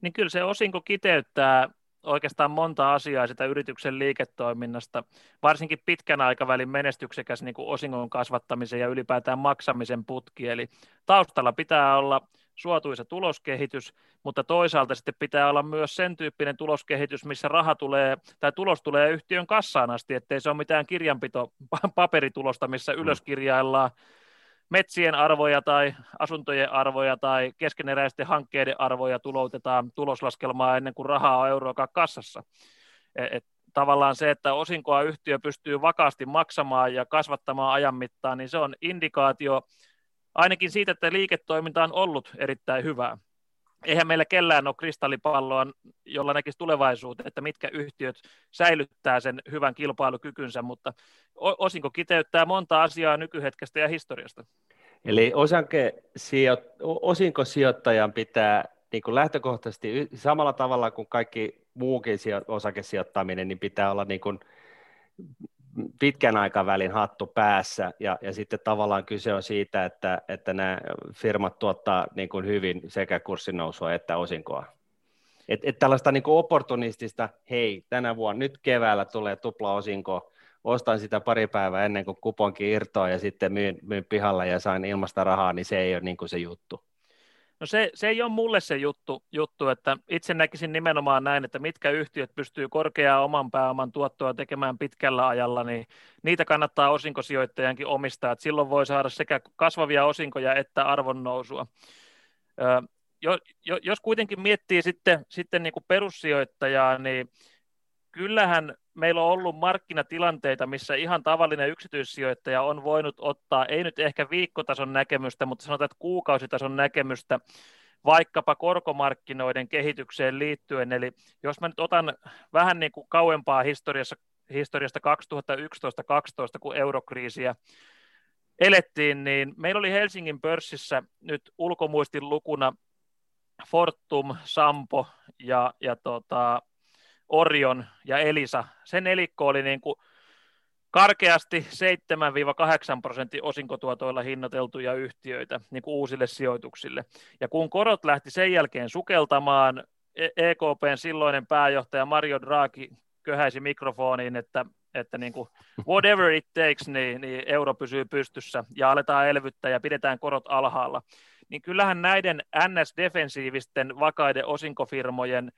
Niin kyllä se osinko kiteyttää oikeastaan monta asiaa sitä yrityksen liiketoiminnasta, varsinkin pitkän aikavälin menestyksekäs niin kuin osingon kasvattamisen ja ylipäätään maksamisen putki. Eli taustalla pitää olla suotuisa tuloskehitys, mutta toisaalta sitten pitää olla myös sen tyyppinen tuloskehitys, missä raha tulee, tai tulos tulee yhtiön kassaan asti, ettei se ole mitään kirjanpito [laughs] paperitulosta, missä mm. ylöskirjaillaan metsien arvoja tai asuntojen arvoja tai keskeneräisten hankkeiden arvoja tuloutetaan tuloslaskelmaa ennen kuin rahaa on euroakaan kassassa. E, et tavallaan se, että osinkoa yhtiö pystyy vakaasti maksamaan ja kasvattamaan ajan mittaan, niin se on indikaatio ainakin siitä, että liiketoiminta on ollut erittäin hyvää. Eihän meillä kellään ole kristallipalloa, jolla näkisi tulevaisuuteen, että mitkä yhtiöt säilyttää sen hyvän kilpailukykynsä, mutta osinko kiteyttää monta asiaa nykyhetkestä ja historiasta. Eli osinkosijoittajan pitää niin kuin lähtökohtaisesti samalla tavalla kuin kaikki muukin osakesijoittaminen, niin pitää olla niin kuin pitkän aikavälin hattu päässä, ja, ja sitten tavallaan kyse on siitä, että, että nämä firmat tuottaa niin kuin hyvin sekä kurssinousua että osinkoa. Et, et tällaista niin kuin opportunistista, hei, tänä vuonna, nyt keväällä tulee tupla osinko, ostan sitä pari päivää ennen kuin kuponki irtoaa ja sitten myyn, myyn pihalla ja sain ilmasta rahaa, niin se ei ole niin kuin se juttu. No se, se ei ole mulle se juttu, juttu, että itse näkisin nimenomaan näin, että mitkä yhtiöt pystyy korkeaa oman pääoman tuottoa tekemään pitkällä ajalla, niin niitä kannattaa osinkosijoittajankin omistaa, että silloin voi saada sekä kasvavia osinkoja että arvonnousua. jo, jos kuitenkin miettii sitten, sitten niin kuin perussijoittajaa, niin kyllähän meillä on ollut markkinatilanteita, missä ihan tavallinen yksityissijoittaja on voinut ottaa, ei nyt ehkä viikkotason näkemystä, mutta sanotaan, että kuukausitason näkemystä vaikkapa korkomarkkinoiden kehitykseen liittyen. Eli jos mä nyt otan vähän niin kuin kauempaa historiassa, historiasta 2011-2012, kun eurokriisiä elettiin, niin meillä oli Helsingin pörssissä nyt ulkomuistin lukuna Fortum, Sampo ja, ja tota, Orion ja Elisa. Sen nelikko oli niin kuin karkeasti 7-8 prosentin osinkotuotoilla hinnoiteltuja yhtiöitä niin kuin uusille sijoituksille. Ja kun korot lähti sen jälkeen sukeltamaan, EKPn e silloinen pääjohtaja Mario Draghi köhäisi mikrofoniin, että, että niin kuin whatever it takes, niin, niin euro pysyy pystyssä ja aletaan elvyttää ja pidetään korot alhaalla. Niin kyllähän näiden NS-defensiivisten vakaiden osinkofirmojen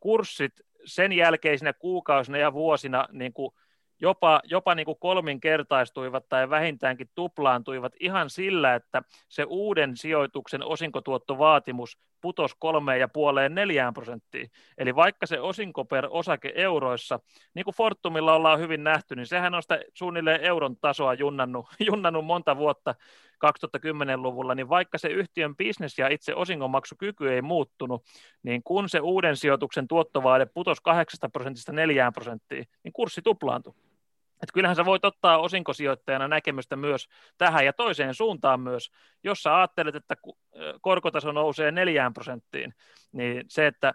kurssit sen jälkeisinä kuukausina ja vuosina niin kuin jopa, jopa niin kuin kolminkertaistuivat tai vähintäänkin tuplaantuivat ihan sillä, että se uuden sijoituksen osinkotuottovaatimus putosi kolmeen ja puoleen neljään prosenttiin. Eli vaikka se osinko per osake euroissa, niin kuin Fortumilla ollaan hyvin nähty, niin sehän on sitä suunnilleen euron tasoa junnannut, [laughs] junnannut monta vuotta 2010-luvulla, niin vaikka se yhtiön bisnes ja itse osingonmaksukyky ei muuttunut, niin kun se uuden sijoituksen tuottovaade putosi 8 prosentista 4 prosenttiin, niin kurssi tuplaantui. Että kyllähän sä voit ottaa osinkosijoittajana näkemystä myös tähän ja toiseen suuntaan myös. Jos sä ajattelet, että korkotaso nousee neljään prosenttiin, niin se, että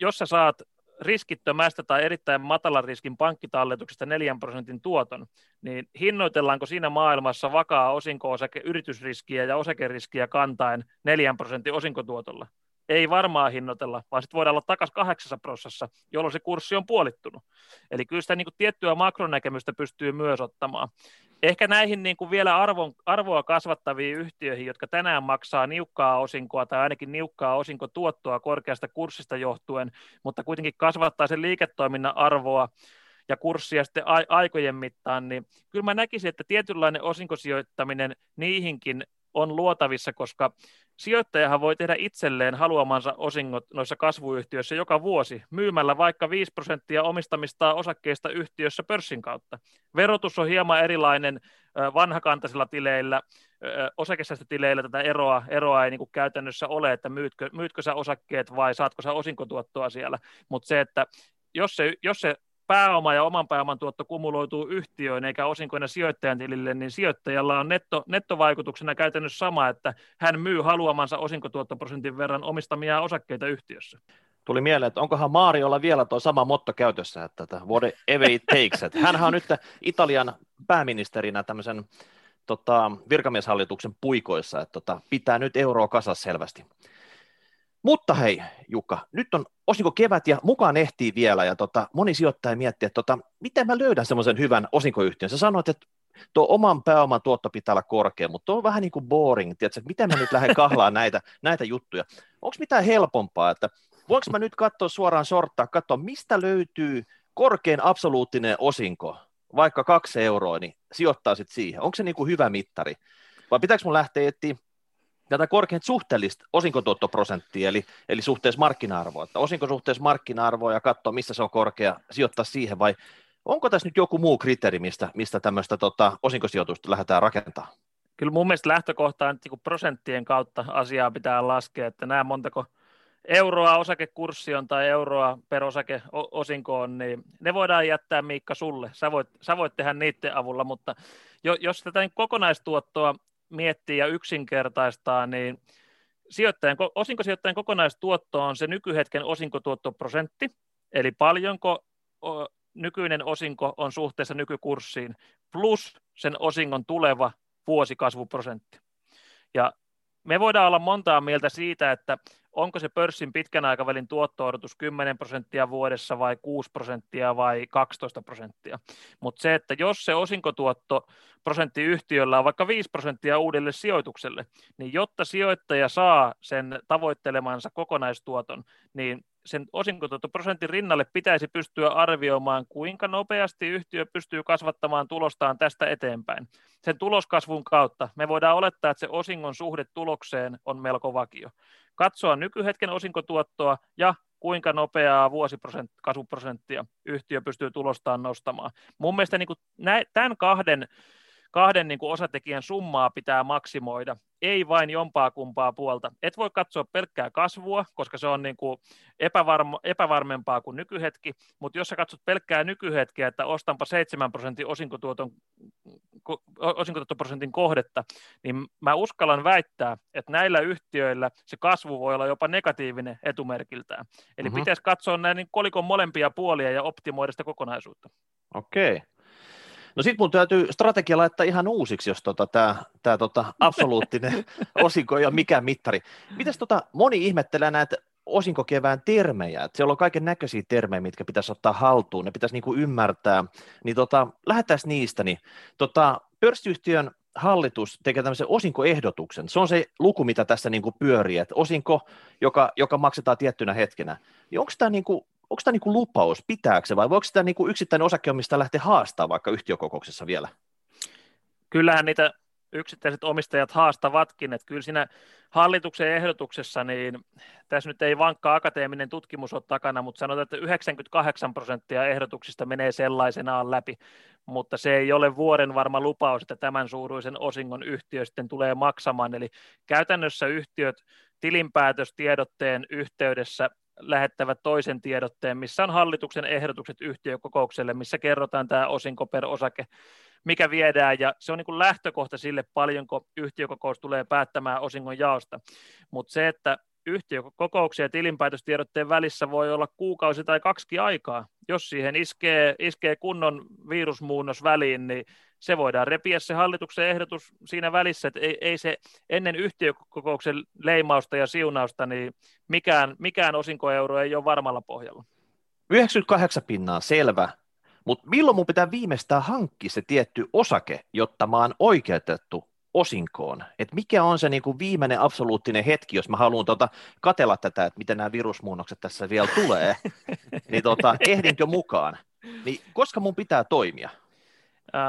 jos sä saat riskittömästä tai erittäin matalan riskin pankkitalletuksesta 4 prosentin tuoton, niin hinnoitellaanko siinä maailmassa vakaa osinko-osake yritysriskiä ja osakeriskiä kantaen 4 prosentin osinkotuotolla? Ei varmaan hinnoitella, vaan sitten voidaan olla takaisin kahdeksassa prosessissa, jolloin se kurssi on puolittunut. Eli kyllä sitä niin kuin tiettyä makronäkemystä pystyy myös ottamaan. Ehkä näihin niin kuin vielä arvon, arvoa kasvattaviin yhtiöihin, jotka tänään maksaa niukkaa osinkoa tai ainakin niukkaa osinkotuottoa korkeasta kurssista johtuen, mutta kuitenkin kasvattaa sen liiketoiminnan arvoa ja kurssia sitten aikojen mittaan, niin kyllä mä näkisin, että tietynlainen osinkosijoittaminen niihinkin on luotavissa, koska sijoittajahan voi tehdä itselleen haluamansa osingot noissa kasvuyhtiöissä joka vuosi myymällä vaikka 5 prosenttia omistamista osakkeista yhtiössä pörssin kautta. Verotus on hieman erilainen vanhakantaisilla tileillä, osakesäästötileillä tätä eroa, eroa ei niin käytännössä ole, että myytkö, myytkö sä osakkeet vai saatko sä osinkotuottoa siellä, mutta se, että jos se, jos se pääoma ja oman pääoman tuotto kumuloituu yhtiöön eikä osinkoina sijoittajan tilille, niin sijoittajalla on netto, nettovaikutuksena käytännössä sama, että hän myy haluamansa osinkotuottoprosentin verran omistamia osakkeita yhtiössä. Tuli mieleen, että onkohan Maariolla vielä tuo sama motto käytössä, että whatever it takes. Että hänhän on nyt Italian pääministerinä tämmöisen tota, virkamieshallituksen puikoissa, että tota, pitää nyt euroa kasassa selvästi. Mutta hei Jukka, nyt on osinko kevät ja mukaan ehtii vielä ja tota, moni sijoittaja miettii, että tota, miten mä löydän semmoisen hyvän osinkoyhtiön. Sä sanoit, että tuo oman pääoman tuotto pitää olla korkea, mutta tuo on vähän niin kuin boring, tiedätkö, että miten mä nyt lähden kahlaan näitä, näitä juttuja. Onko mitään helpompaa, että voinko mä nyt katsoa suoraan sorttaa, katsoa mistä löytyy korkein absoluuttinen osinko, vaikka kaksi euroa, niin sijoittaa sitten siihen. Onko se niin kuin hyvä mittari? vai pitääkö mun lähteä etsiä tätä korkeinta suhteellista osinkotuottoprosenttia, eli, eli suhteessa markkina-arvoa, että osinko suhteessa markkina-arvoa ja katsoa, missä se on korkea, sijoittaa siihen, vai onko tässä nyt joku muu kriteeri, mistä, mistä tämmöistä tota, osinkosijoitusta lähdetään rakentamaan? Kyllä mun mielestä lähtökohta on, että prosenttien kautta asiaa pitää laskea, että nämä montako euroa osakekurssi on tai euroa per osake osinko on, niin ne voidaan jättää Miikka sulle. Sä voit, sä voit tehdä niiden avulla, mutta jos tätä kokonaistuottoa miettii ja yksinkertaistaa, niin sijoittajan, osinkosijoittajan kokonaistuotto on se nykyhetken osinkotuottoprosentti, eli paljonko nykyinen osinko on suhteessa nykykurssiin, plus sen osingon tuleva vuosikasvuprosentti. Ja me voidaan olla montaa mieltä siitä, että onko se pörssin pitkän aikavälin tuotto-odotus 10 prosenttia vuodessa vai 6 prosenttia vai 12 prosenttia. Mutta se, että jos se osinkotuotto prosentti yhtiöllä on vaikka 5 prosenttia uudelle sijoitukselle, niin jotta sijoittaja saa sen tavoittelemansa kokonaistuoton, niin sen osinkotuottoprosentin rinnalle pitäisi pystyä arvioimaan, kuinka nopeasti yhtiö pystyy kasvattamaan tulostaan tästä eteenpäin. Sen tuloskasvun kautta me voidaan olettaa, että se osingon suhde tulokseen on melko vakio. Katsoa nykyhetken osinkotuottoa ja kuinka nopeaa vuosikasvuprosenttia yhtiö pystyy tulostaan nostamaan. Mun mielestä niin kuin tämän kahden kahden niin kuin osatekijän summaa pitää maksimoida, ei vain jompaa kumpaa puolta. Et voi katsoa pelkkää kasvua, koska se on niin kuin epävarma, epävarmempaa kuin nykyhetki, mutta jos sä katsot pelkkää nykyhetkeä, että ostanpa 7 prosentin osinkotuoton, osinkotuottoprosentin kohdetta, niin mä uskallan väittää, että näillä yhtiöillä se kasvu voi olla jopa negatiivinen etumerkiltään. Eli mm-hmm. pitäisi katsoa näin kolikon molempia puolia ja optimoida sitä kokonaisuutta. Okei. Okay. No sitten mun täytyy strategia laittaa ihan uusiksi, jos tota, tämä tää, tota, absoluuttinen [laughs] osinko ja mikä mittari. Mites tota, moni ihmettelee näitä osinkokevään termejä, että siellä on kaiken näköisiä termejä, mitkä pitäisi ottaa haltuun, ne pitäisi niinku ymmärtää, niin tota, lähdetään niistä, niin tota, pörssiyhtiön hallitus tekee tämmöisen osinkoehdotuksen. Se on se luku, mitä tässä niin kuin pyörii, että osinko, joka, joka maksetaan tiettynä hetkenä. Niin onko tämä niin kuin onko tämä niin lupaus, pitääkö se vai voiko sitä niin kuin yksittäinen osakeomista lähteä haastaa vaikka yhtiökokouksessa vielä? Kyllähän niitä yksittäiset omistajat haastavatkin, että kyllä siinä hallituksen ehdotuksessa, niin tässä nyt ei vankka akateeminen tutkimus ole takana, mutta sanotaan, että 98 prosenttia ehdotuksista menee sellaisenaan läpi, mutta se ei ole vuoden varma lupaus, että tämän suuruisen osingon yhtiö sitten tulee maksamaan, eli käytännössä yhtiöt tilinpäätöstiedotteen yhteydessä lähettävät toisen tiedotteen, missä on hallituksen ehdotukset yhtiökokoukselle, missä kerrotaan tämä osinko per osake, mikä viedään, ja se on niin kuin lähtökohta sille, paljonko yhtiökokous tulee päättämään osingon jaosta. Mutta se, että yhtiökokouksia tilinpäätöstiedotteen välissä voi olla kuukausi tai kaksi aikaa. Jos siihen iskee, iskee kunnon virusmuunnos väliin, niin se voidaan repiä se hallituksen ehdotus siinä välissä, että ei, ei se ennen yhtiökokouksen leimausta ja siunausta, niin mikään, mikään osinkoeuro ei ole varmalla pohjalla. 98 pinnaa selvä, mutta milloin mun pitää viimeistään hankkia se tietty osake, jotta mä oon oikeutettu osinkoon? Et mikä on se niinku viimeinen absoluuttinen hetki, jos mä haluan tota, katella tätä, että miten nämä virusmuunnokset tässä vielä tulee, [laughs] niin tota, ehdinkö mukaan? Niin koska mun pitää toimia?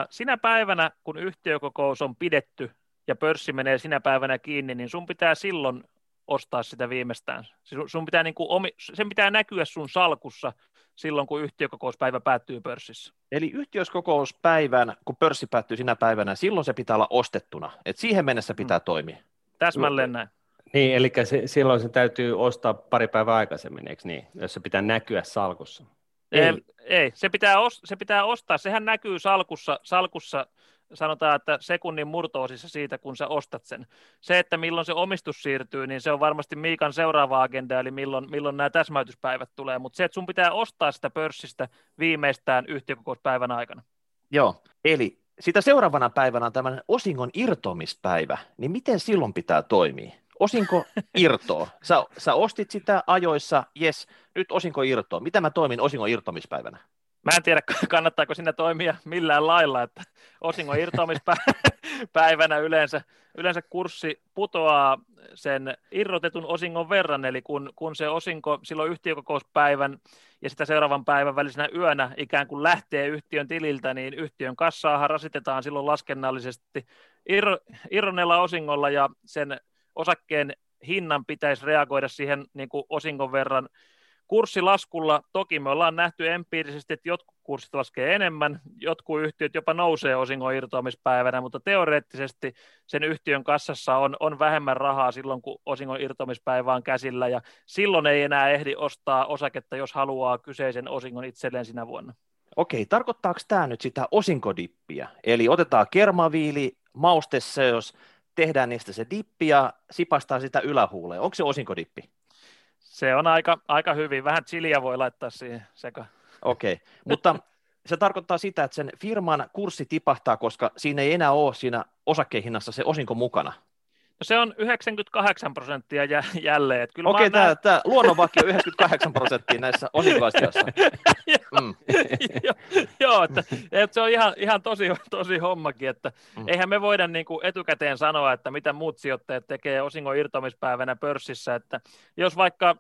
Sinä päivänä, kun yhtiökokous on pidetty ja pörssi menee sinä päivänä kiinni, niin sun pitää silloin ostaa sitä viimeistään. Sun pitää niin kuin omi, sen pitää näkyä sun salkussa silloin, kun yhtiökokouspäivä päättyy pörssissä. Eli yhtiökokouspäivän, kun pörssi päättyy sinä päivänä, silloin se pitää olla ostettuna. Et siihen mennessä pitää mm. toimia. Täsmälleen näin. Niin, eli se, silloin se täytyy ostaa pari päivää aikaisemmin, eikö niin? Jos se pitää näkyä salkussa. Ei, ei se, pitää os, se pitää ostaa. Sehän näkyy salkussa, salkussa sanotaan, että sekunnin murtoosissa siitä, kun sä ostat sen. Se, että milloin se omistus siirtyy, niin se on varmasti Miikan seuraava agenda, eli milloin, milloin nämä täsmäytyspäivät tulee, mutta se, että sun pitää ostaa sitä pörssistä viimeistään yhtiökokouspäivän aikana. Joo, eli sitä seuraavana päivänä on tämän osingon irtoamispäivä, niin miten silloin pitää toimia? Osinko irtoa. Sä, sä ostit sitä ajoissa, jes, nyt osinko irtoa. Mitä mä toimin osingon irtoamispäivänä? Mä en tiedä, [laughs] kannattaako sinne toimia millään lailla, että osingon irtoamispäivänä, päivänä yleensä, yleensä kurssi putoaa sen irrotetun osingon verran, eli kun, kun se osinko silloin yhtiökokouspäivän ja sitä seuraavan päivän välisenä yönä ikään kuin lähtee yhtiön tililtä, niin yhtiön kassaahan rasitetaan silloin laskennallisesti ir, irronella osingolla ja sen osakkeen hinnan pitäisi reagoida siihen niin kuin osingon verran kurssilaskulla. Toki me ollaan nähty empiirisesti, että jotkut kurssit laskee enemmän, jotkut yhtiöt jopa nousee osingon irtoamispäivänä, mutta teoreettisesti sen yhtiön kassassa on, on vähemmän rahaa silloin, kun osingon irtoamispäivä on käsillä, ja silloin ei enää ehdi ostaa osaketta, jos haluaa kyseisen osingon itselleen sinä vuonna. Okei, tarkoittaako tämä nyt sitä osinkodippiä? Eli otetaan kermaviili, jos tehdään niistä se dippi ja sipastaa sitä ylähuuleen. Onko se osinkodippi? Se on aika, aika hyvin. Vähän chiliä voi laittaa siihen sekaan. Okei, okay. mutta se tarkoittaa sitä, että sen firman kurssi tipahtaa, koska siinä ei enää ole siinä osakkehinnassa se osinko mukana. No se on 98 prosenttia jälleen. Okei, okay, tämä, näin... tämä luonnonvakki on 98 prosenttia näissä osinkoasioissa. [laughs] mm. [laughs] Joo, että, että, se on ihan, ihan tosi, tosi hommakin, että mm. eihän me voida niin kuin etukäteen sanoa, että mitä muut sijoittajat tekee osingon irtomispäivänä pörssissä, että jos vaikka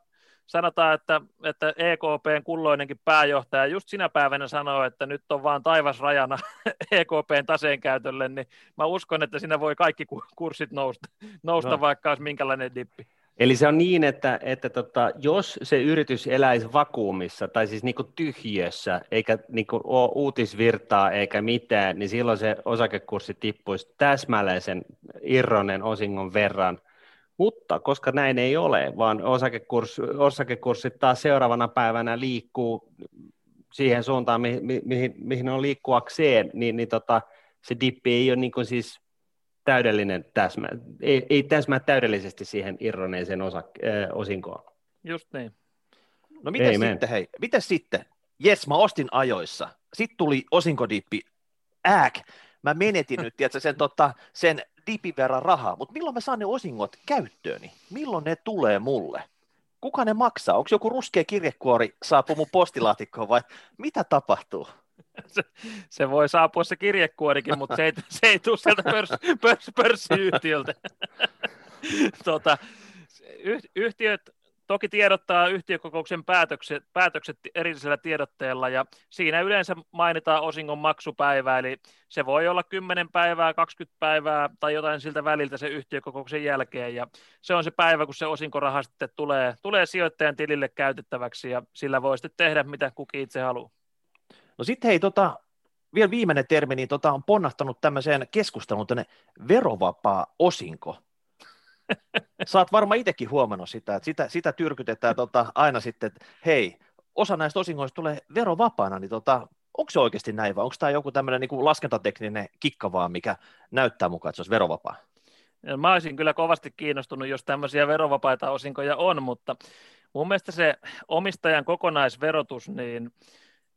sanotaan, että, että EKPn kulloinenkin pääjohtaja just sinä päivänä sanoo, että nyt on vaan taivas rajana [laughs] EKPn taseen käytölle, niin mä uskon, että siinä voi kaikki kurssit nousta, nousta no. vaikka olisi minkälainen dippi. Eli se on niin, että, että tota, jos se yritys eläisi vakuumissa tai siis niin tyhjössä, eikä niin ole uutisvirtaa eikä mitään, niin silloin se osakekurssi tippuisi täsmälleen sen irronen osingon verran – mutta koska näin ei ole, vaan osakekurs, osakekurssit taas seuraavana päivänä liikkuu siihen suuntaan, mi, mi, mihin, mihin on liikkuakseen, niin, niin tota, se dippi ei ole niin kuin siis täydellinen täsmä, ei, ei täsmää täydellisesti siihen irroneeseen osa, äh, osinkoon. Just niin. No miten sitten, hei, miten sitten? Jes, mä ostin ajoissa. Sitten tuli osinkodippi, ääk, mä menetin nyt tiedätkö, sen, tota, sen dipin verran rahaa, mutta milloin mä saan ne osingot käyttööni? Milloin ne tulee mulle? Kuka ne maksaa? Onko joku ruskea kirjekuori saapu mun postilaatikkoon vai mitä tapahtuu? Se, se voi saapua se kirjekuorikin, mutta se ei, se ei tule sieltä pörs, pörs, pörssiyhtiöltä. tota, yhtiöt toki tiedottaa yhtiökokouksen päätökset, päätökset erillisellä tiedotteella ja siinä yleensä mainitaan osingon maksupäivä, eli se voi olla 10 päivää, 20 päivää tai jotain siltä väliltä se yhtiökokouksen jälkeen ja se on se päivä, kun se osinkoraha sitten tulee, tulee sijoittajan tilille käytettäväksi ja sillä voi sitten tehdä mitä kukin itse haluaa. No sitten hei, tota, vielä viimeinen termi, niin tota, on ponnahtanut tämmöiseen keskusteluun tänne verovapaa osinko. Sä oot varmaan itsekin huomannut sitä, että sitä, sitä tyrkytetään tota, aina sitten, että hei, osa näistä osingoista tulee verovapaana, niin tota, onko se oikeasti näin vai onko tämä joku tämmöinen niin laskentatekninen kikka vaan, mikä näyttää mukaan, että se olisi verovapaa? Mä olisin kyllä kovasti kiinnostunut, jos tämmöisiä verovapaita osinkoja on, mutta mun mielestä se omistajan kokonaisverotus, niin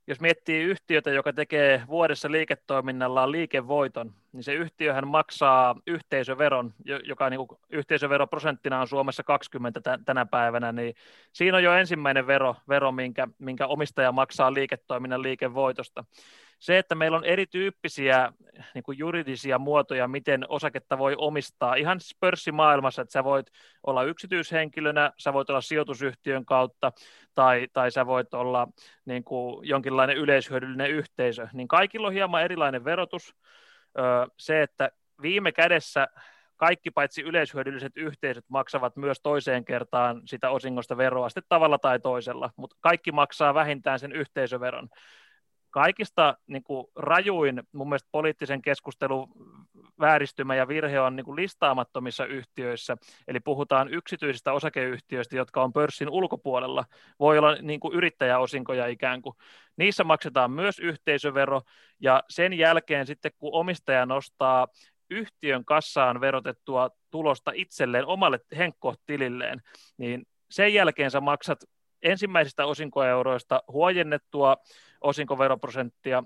jos miettii yhtiötä, joka tekee vuodessa liiketoiminnallaan liikevoiton, niin se yhtiöhän maksaa yhteisöveron, joka niin kuin yhteisöveroprosenttina on Suomessa 20 tänä päivänä, niin siinä on jo ensimmäinen vero, vero minkä, minkä omistaja maksaa liiketoiminnan liikevoitosta se, että meillä on erityyppisiä niin kuin juridisia muotoja, miten osaketta voi omistaa. Ihan siis pörssimaailmassa, että sä voit olla yksityishenkilönä, sä voit olla sijoitusyhtiön kautta tai, tai sä voit olla niin kuin jonkinlainen yleishyödyllinen yhteisö, niin kaikilla on hieman erilainen verotus. Se, että viime kädessä kaikki paitsi yleishyödylliset yhteisöt maksavat myös toiseen kertaan sitä osingosta veroa sitten tavalla tai toisella, mutta kaikki maksaa vähintään sen yhteisöveron kaikista niin kuin, rajuin mun mielestä poliittisen keskustelun vääristymä ja virhe on niin kuin, listaamattomissa yhtiöissä, eli puhutaan yksityisistä osakeyhtiöistä, jotka on pörssin ulkopuolella, voi olla niin kuin, yrittäjäosinkoja ikään kuin. Niissä maksetaan myös yhteisövero, ja sen jälkeen sitten kun omistaja nostaa yhtiön kassaan verotettua tulosta itselleen omalle henkkotililleen, niin sen jälkeen sä maksat ensimmäisistä osinkoeuroista huojennettua osinkoveroprosenttia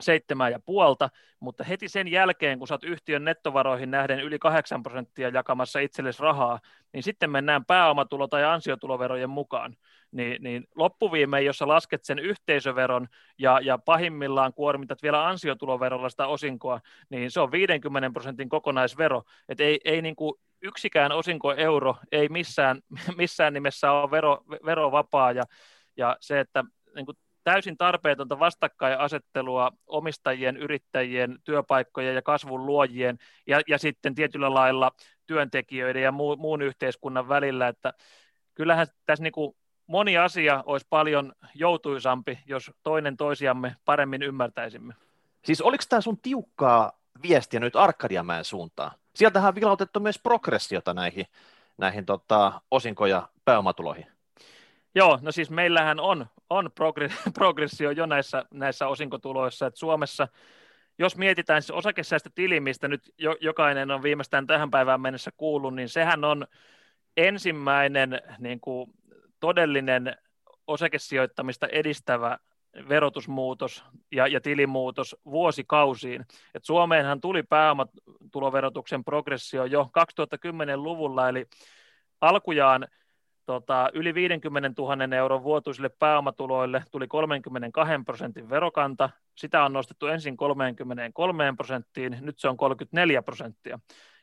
seitsemää ja puolta, mutta heti sen jälkeen, kun saat yhtiön nettovaroihin nähden yli 8 prosenttia jakamassa itsellesi rahaa, niin sitten mennään pääomatulo- tai ansiotuloverojen mukaan. niin, niin loppuviimein, jos sä lasket sen yhteisöveron ja, ja pahimmillaan kuormitat vielä ansiotuloverolla sitä osinkoa, niin se on 50 prosentin kokonaisvero. Et ei, ei niin kuin yksikään osinkoeuro ei missään, missään nimessä ole vero, verovapaa ja, ja se, että niin kuin täysin tarpeetonta vastakkainasettelua omistajien, yrittäjien, työpaikkojen ja kasvun luojien ja, ja sitten tietyllä lailla työntekijöiden ja muu, muun yhteiskunnan välillä, että kyllähän tässä niin kuin moni asia olisi paljon joutuisampi, jos toinen toisiamme paremmin ymmärtäisimme. Siis oliko tämä sun tiukkaa viestiä nyt Arkadiamäen suuntaan? Sieltähän on vilautettu myös progressiota näihin, näihin tota, osinko- ja pääomatuloihin. Joo, no siis meillähän on, on [laughs] progressio jo näissä, näissä osinkotuloissa, että Suomessa jos mietitään siis osakesäästötili, mistä nyt jo, jokainen on viimeistään tähän päivään mennessä kuullut, niin sehän on ensimmäinen niin kuin, todellinen osakesijoittamista edistävä verotusmuutos ja, ja tilimuutos vuosikausiin. Et Suomeenhan tuli pääomatuloverotuksen progressio jo 2010-luvulla, eli alkujaan tota, yli 50 000 euron vuotuisille pääomatuloille tuli 32 prosentin verokanta. Sitä on nostettu ensin 33 prosenttiin, nyt se on 34 prosenttia.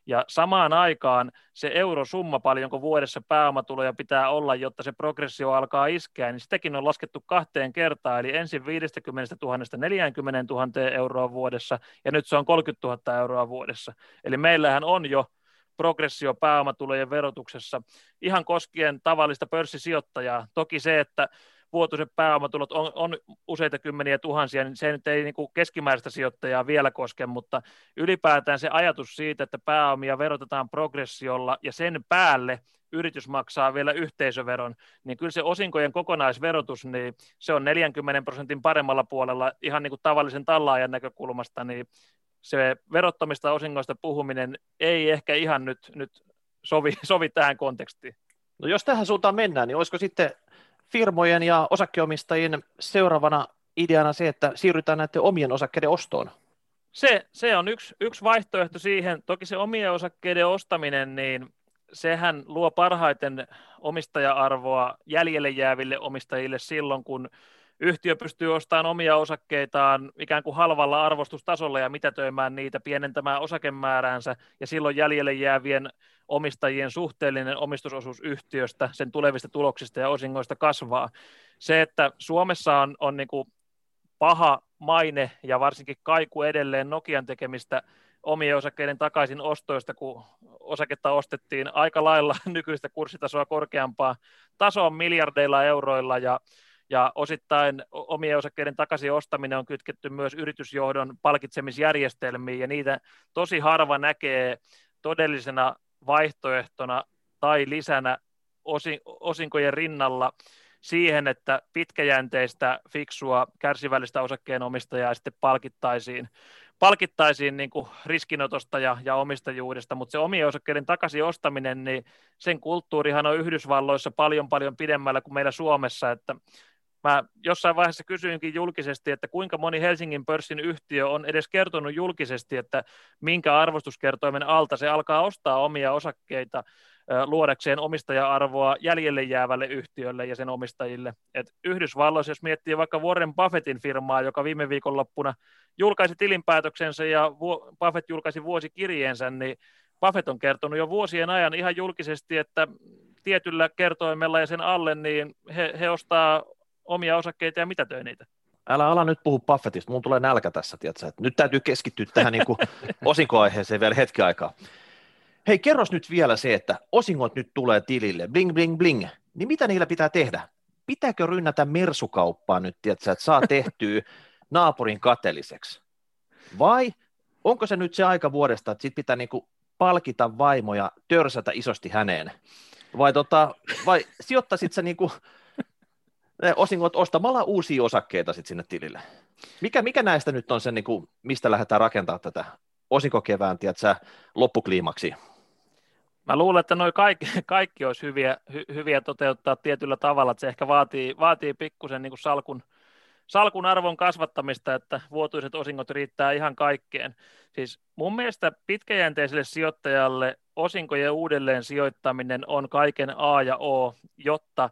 Ja samaan aikaan se eurosumma, paljonko vuodessa pääomatuloja pitää olla, jotta se progressio alkaa iskeä, niin sitäkin on laskettu kahteen kertaan, eli ensin 50 000 40 000 euroa vuodessa, ja nyt se on 30 000 euroa vuodessa. Eli meillähän on jo progressio pääomatulojen verotuksessa ihan koskien tavallista pörssisijoittajaa. Toki se, että vuotuiset pääomatulot on, on useita kymmeniä tuhansia, niin se nyt ei niin kuin keskimääräistä sijoittajaa vielä koske, mutta ylipäätään se ajatus siitä, että pääomia verotetaan progressiolla ja sen päälle yritys maksaa vielä yhteisöveron, niin kyllä se osinkojen kokonaisverotus, niin se on 40 prosentin paremmalla puolella ihan niin kuin tavallisen tallaajan näkökulmasta, niin se verottomista osingoista puhuminen ei ehkä ihan nyt, nyt sovi, [laughs] sovi tähän kontekstiin. No jos tähän suuntaan mennään, niin olisiko sitten firmojen ja osakkeomistajien seuraavana ideana se, että siirrytään näiden omien osakkeiden ostoon? Se, se on yksi, yksi vaihtoehto siihen. Toki se omien osakkeiden ostaminen, niin sehän luo parhaiten omistaja-arvoa jäljelle jääville omistajille silloin, kun yhtiö pystyy ostamaan omia osakkeitaan ikään kuin halvalla arvostustasolla ja mitätöimään niitä, pienentämään osakemääräänsä ja silloin jäljelle jäävien omistajien suhteellinen omistusosuus yhtiöstä, sen tulevista tuloksista ja osingoista kasvaa. Se, että Suomessa on, on niin kuin paha maine ja varsinkin kaiku edelleen Nokian tekemistä omien osakkeiden takaisin ostoista, kun osaketta ostettiin aika lailla [laughs] nykyistä kurssitasoa korkeampaa tasoa miljardeilla euroilla ja ja osittain omien osakkeiden takaisin ostaminen on kytketty myös yritysjohdon palkitsemisjärjestelmiin, ja niitä tosi harva näkee todellisena vaihtoehtona tai lisänä osinkojen rinnalla siihen, että pitkäjänteistä, fiksua, kärsivällistä osakkeenomistajaa sitten palkittaisiin, palkittaisiin niin kuin riskinotosta ja, ja omistajuudesta, mutta se omien osakkeiden takaisin ostaminen, niin sen kulttuurihan on Yhdysvalloissa paljon paljon pidemmällä kuin meillä Suomessa, että Mä jossain vaiheessa kysyinkin julkisesti, että kuinka moni Helsingin pörssin yhtiö on edes kertonut julkisesti, että minkä arvostuskertoimen alta se alkaa ostaa omia osakkeita luodakseen omistaja-arvoa jäljelle jäävälle yhtiölle ja sen omistajille. Et Yhdysvalloissa, jos miettii vaikka Warren Buffettin firmaa, joka viime viikonloppuna julkaisi tilinpäätöksensä ja Buffett julkaisi vuosikirjeensä, niin Buffett on kertonut jo vuosien ajan ihan julkisesti, että tietyllä kertoimella ja sen alle, niin he, he ostaa omia osakkeita ja mitä töi niitä? Älä ala nyt puhu Buffettista, mun tulee nälkä tässä, tiedätkö? Nyt täytyy keskittyä tähän niin [laughs] osinkoaiheeseen vielä hetki aikaa. Hei, kerros nyt vielä se, että osingot nyt tulee tilille, bling, bling, bling, niin mitä niillä pitää tehdä? Pitääkö rynnätä mersukauppaa nyt, tiedätkö, että saa tehtyä [laughs] naapurin kateelliseksi? Vai onko se nyt se aika vuodesta, että sit pitää niinku palkita vaimo ja törsätä isosti häneen? Vai, tota, vai sijoittaisit sä niinku osingot ostamalla uusia osakkeita sit sinne tilille. Mikä, mikä näistä nyt on se, niin kuin, mistä lähdetään rakentamaan tätä osinkokevään tiedätkö, loppukliimaksi? Mä luulen, että noin kaikki, kaikki olisi hyviä, hy, hyviä toteuttaa tietyllä tavalla, että se ehkä vaatii, vaatii pikkusen niin kuin salkun, salkun arvon kasvattamista, että vuotuiset osingot riittää ihan kaikkeen. Siis mun mielestä pitkäjänteiselle sijoittajalle osinkojen uudelleen sijoittaminen on kaiken A ja O, jotta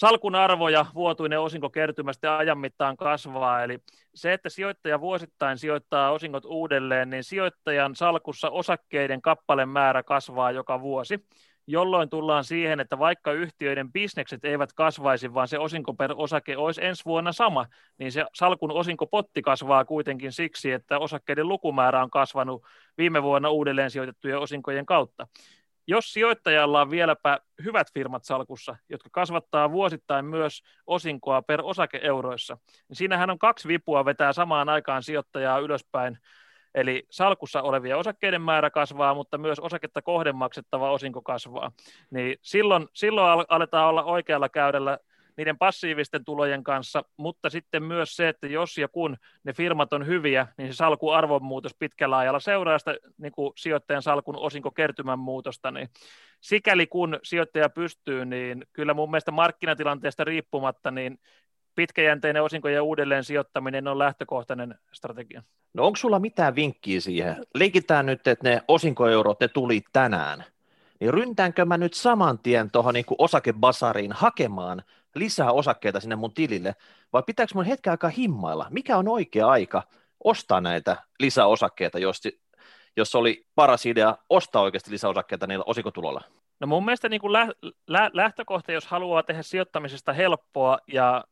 salkun arvo ja vuotuinen osinkokertymä sitten ajan mittaan kasvaa. Eli se, että sijoittaja vuosittain sijoittaa osingot uudelleen, niin sijoittajan salkussa osakkeiden kappaleen määrä kasvaa joka vuosi jolloin tullaan siihen, että vaikka yhtiöiden bisnekset eivät kasvaisi, vaan se osinko per osake olisi ensi vuonna sama, niin se salkun osinkopotti kasvaa kuitenkin siksi, että osakkeiden lukumäärä on kasvanut viime vuonna uudelleen sijoitettujen osinkojen kautta. Jos sijoittajalla on vieläpä hyvät firmat salkussa, jotka kasvattaa vuosittain myös osinkoa per osake euroissa, niin siinähän on kaksi vipua vetää samaan aikaan sijoittajaa ylöspäin Eli salkussa olevia osakkeiden määrä kasvaa, mutta myös osaketta kohden maksettava osinko kasvaa. Niin silloin, silloin aletaan olla oikealla käydellä niiden passiivisten tulojen kanssa, mutta sitten myös se, että jos ja kun ne firmat on hyviä, niin se salkun arvonmuutos pitkällä ajalla seuraa sitä niin kuin sijoittajan salkun osinkokertymän muutosta, niin sikäli kun sijoittaja pystyy, niin kyllä mun mielestä markkinatilanteesta riippumatta, niin pitkäjänteinen osinkojen uudelleen sijoittaminen on lähtökohtainen strategia. No onko sulla mitään vinkkiä siihen? Leikitään nyt, että ne osinkoeurot, ne tuli tänään. Niin ryntäänkö mä nyt saman tien tuohon niin osakebasariin hakemaan lisää osakkeita sinne mun tilille, vai pitääkö mun hetken aikaa himmailla? Mikä on oikea aika ostaa näitä lisäosakkeita, jos, jos oli paras idea ostaa oikeasti lisäosakkeita niillä osikotulolla? No mun mielestä niin kuin lä- lä- lähtökohta, jos haluaa tehdä sijoittamisesta helppoa ja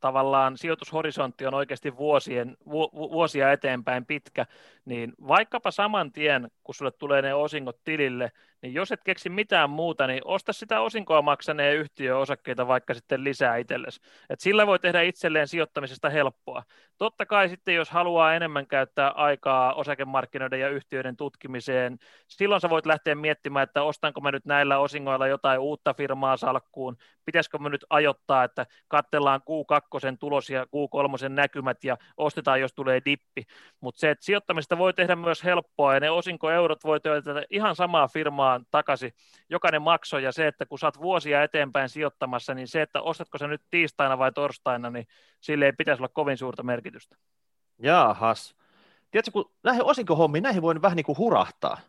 tavallaan sijoitushorisontti on oikeasti vuosien, vu, vuosia eteenpäin pitkä, niin vaikkapa saman tien, kun sulle tulee ne osingot tilille, niin jos et keksi mitään muuta, niin osta sitä osinkoa maksaneen yhtiöosakkeita vaikka sitten lisää itsellesi. Et sillä voi tehdä itselleen sijoittamisesta helppoa. Totta kai sitten, jos haluaa enemmän käyttää aikaa osakemarkkinoiden ja yhtiöiden tutkimiseen, silloin sä voit lähteä miettimään, että ostanko mä nyt näillä osingoilla jotain uutta firmaa salkkuun, pitäisikö mä nyt ajoittaa, että katsellaan Q2 tulos ja Q3 näkymät ja ostetaan, jos tulee dippi. Mutta se, että sijoittamista voi tehdä myös helppoa ja ne osinkoeurot voi tehdä ihan samaa firmaa tavallaan takaisin. Jokainen makso ja se, että kun saat vuosia eteenpäin sijoittamassa, niin se, että ostatko se nyt tiistaina vai torstaina, niin sille ei pitäisi olla kovin suurta merkitystä. Jaahas. Tiedätkö, kun näihin osinkohommiin, näihin voi vähän niin kuin hurahtaa.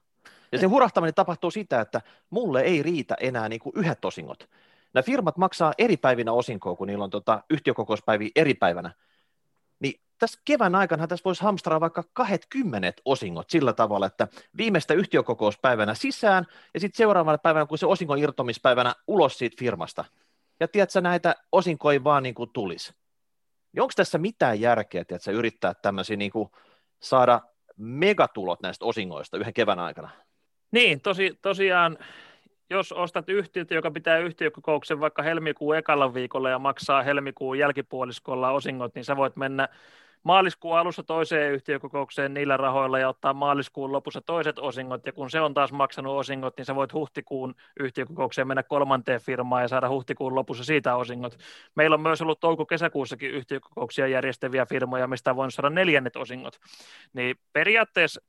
Ja se hurahtaminen tapahtuu sitä, että mulle ei riitä enää niin kuin yhdet osingot. Nämä firmat maksaa eri päivinä osinkoa, kun niillä on tota yhtiökokouspäiviä eri päivänä tässä kevään aikana tässä voisi hamstraa vaikka 20 osingot sillä tavalla, että viimeistä yhtiökokouspäivänä sisään ja sitten seuraavana päivänä, kun se osinko irtomispäivänä ulos siitä firmasta. Ja tiedätkö, näitä osinkoja vaan niin kuin tulisi. Niin onko tässä mitään järkeä, tiedätkö, yrittää tämmöisiä niin kuin saada megatulot näistä osingoista yhden kevään aikana? Niin, tosi, tosiaan jos ostat yhtiötä, joka pitää yhtiökokouksen vaikka helmikuun ekalla viikolla ja maksaa helmikuun jälkipuoliskolla osingot, niin sä voit mennä maaliskuun alussa toiseen yhtiökokoukseen niillä rahoilla ja ottaa maaliskuun lopussa toiset osingot, ja kun se on taas maksanut osingot, niin sä voit huhtikuun yhtiökokoukseen mennä kolmanteen firmaan ja saada huhtikuun lopussa siitä osingot. Meillä on myös ollut touko-kesäkuussakin yhtiökokouksia järjestäviä firmoja, mistä voin saada neljännet osingot. Niin periaatteessa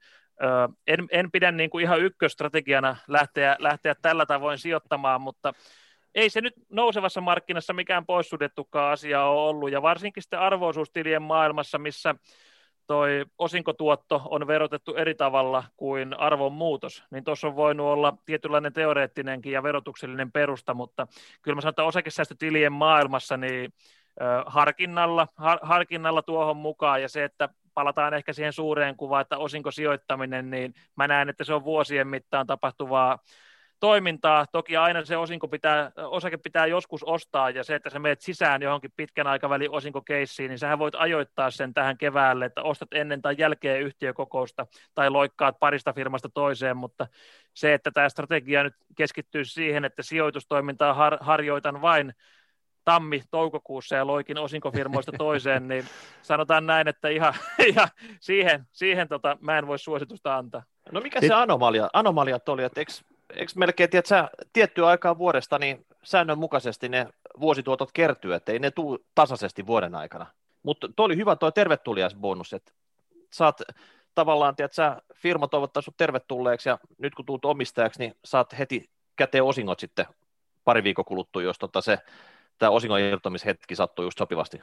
en, en pidä niin kuin ihan ykköstrategiana lähteä, lähteä tällä tavoin sijoittamaan, mutta ei se nyt nousevassa markkinassa mikään poissuljettukaan asia ole ollut, ja varsinkin sitten arvoisuustilien maailmassa, missä toi osinkotuotto on verotettu eri tavalla kuin arvon muutos, niin tuossa on voinut olla tietynlainen teoreettinenkin ja verotuksellinen perusta, mutta kyllä mä sanon, että osakesäästötilien maailmassa niin harkinnalla, har, harkinnalla tuohon mukaan ja se, että palataan ehkä siihen suureen kuvaan, että osinkosijoittaminen, niin mä näen, että se on vuosien mittaan tapahtuvaa toimintaa. Toki aina se osinko pitää, osake pitää joskus ostaa, ja se, että sä meet sisään johonkin pitkän aikavälin osinkokeissiin, niin sähän voit ajoittaa sen tähän keväälle, että ostat ennen tai jälkeen yhtiökokousta, tai loikkaat parista firmasta toiseen, mutta se, että tämä strategia nyt keskittyy siihen, että sijoitustoimintaa har- harjoitan vain tammi-toukokuussa ja loikin osinkofirmoista [laughs] toiseen, niin sanotaan näin, että ihan, [laughs] ihan siihen, siihen tota, mä en voi suositusta antaa. No mikä se anomalia, anomaliat oli, että eikö eikö melkein, tiedät, sä, tiettyä aikaa vuodesta, niin säännönmukaisesti ne vuosituotot kertyy, että ei ne tule tasaisesti vuoden aikana. Mutta tuo oli hyvä tuo tervetuliaisbonus, että saat tavallaan, tiedät, sä, firma toivottaa sinut tervetulleeksi ja nyt kun tulet omistajaksi, niin saat heti käteen osingot sitten pari viikon kuluttua, jos tota se, tämä osingon irtomishetki sattuu just sopivasti.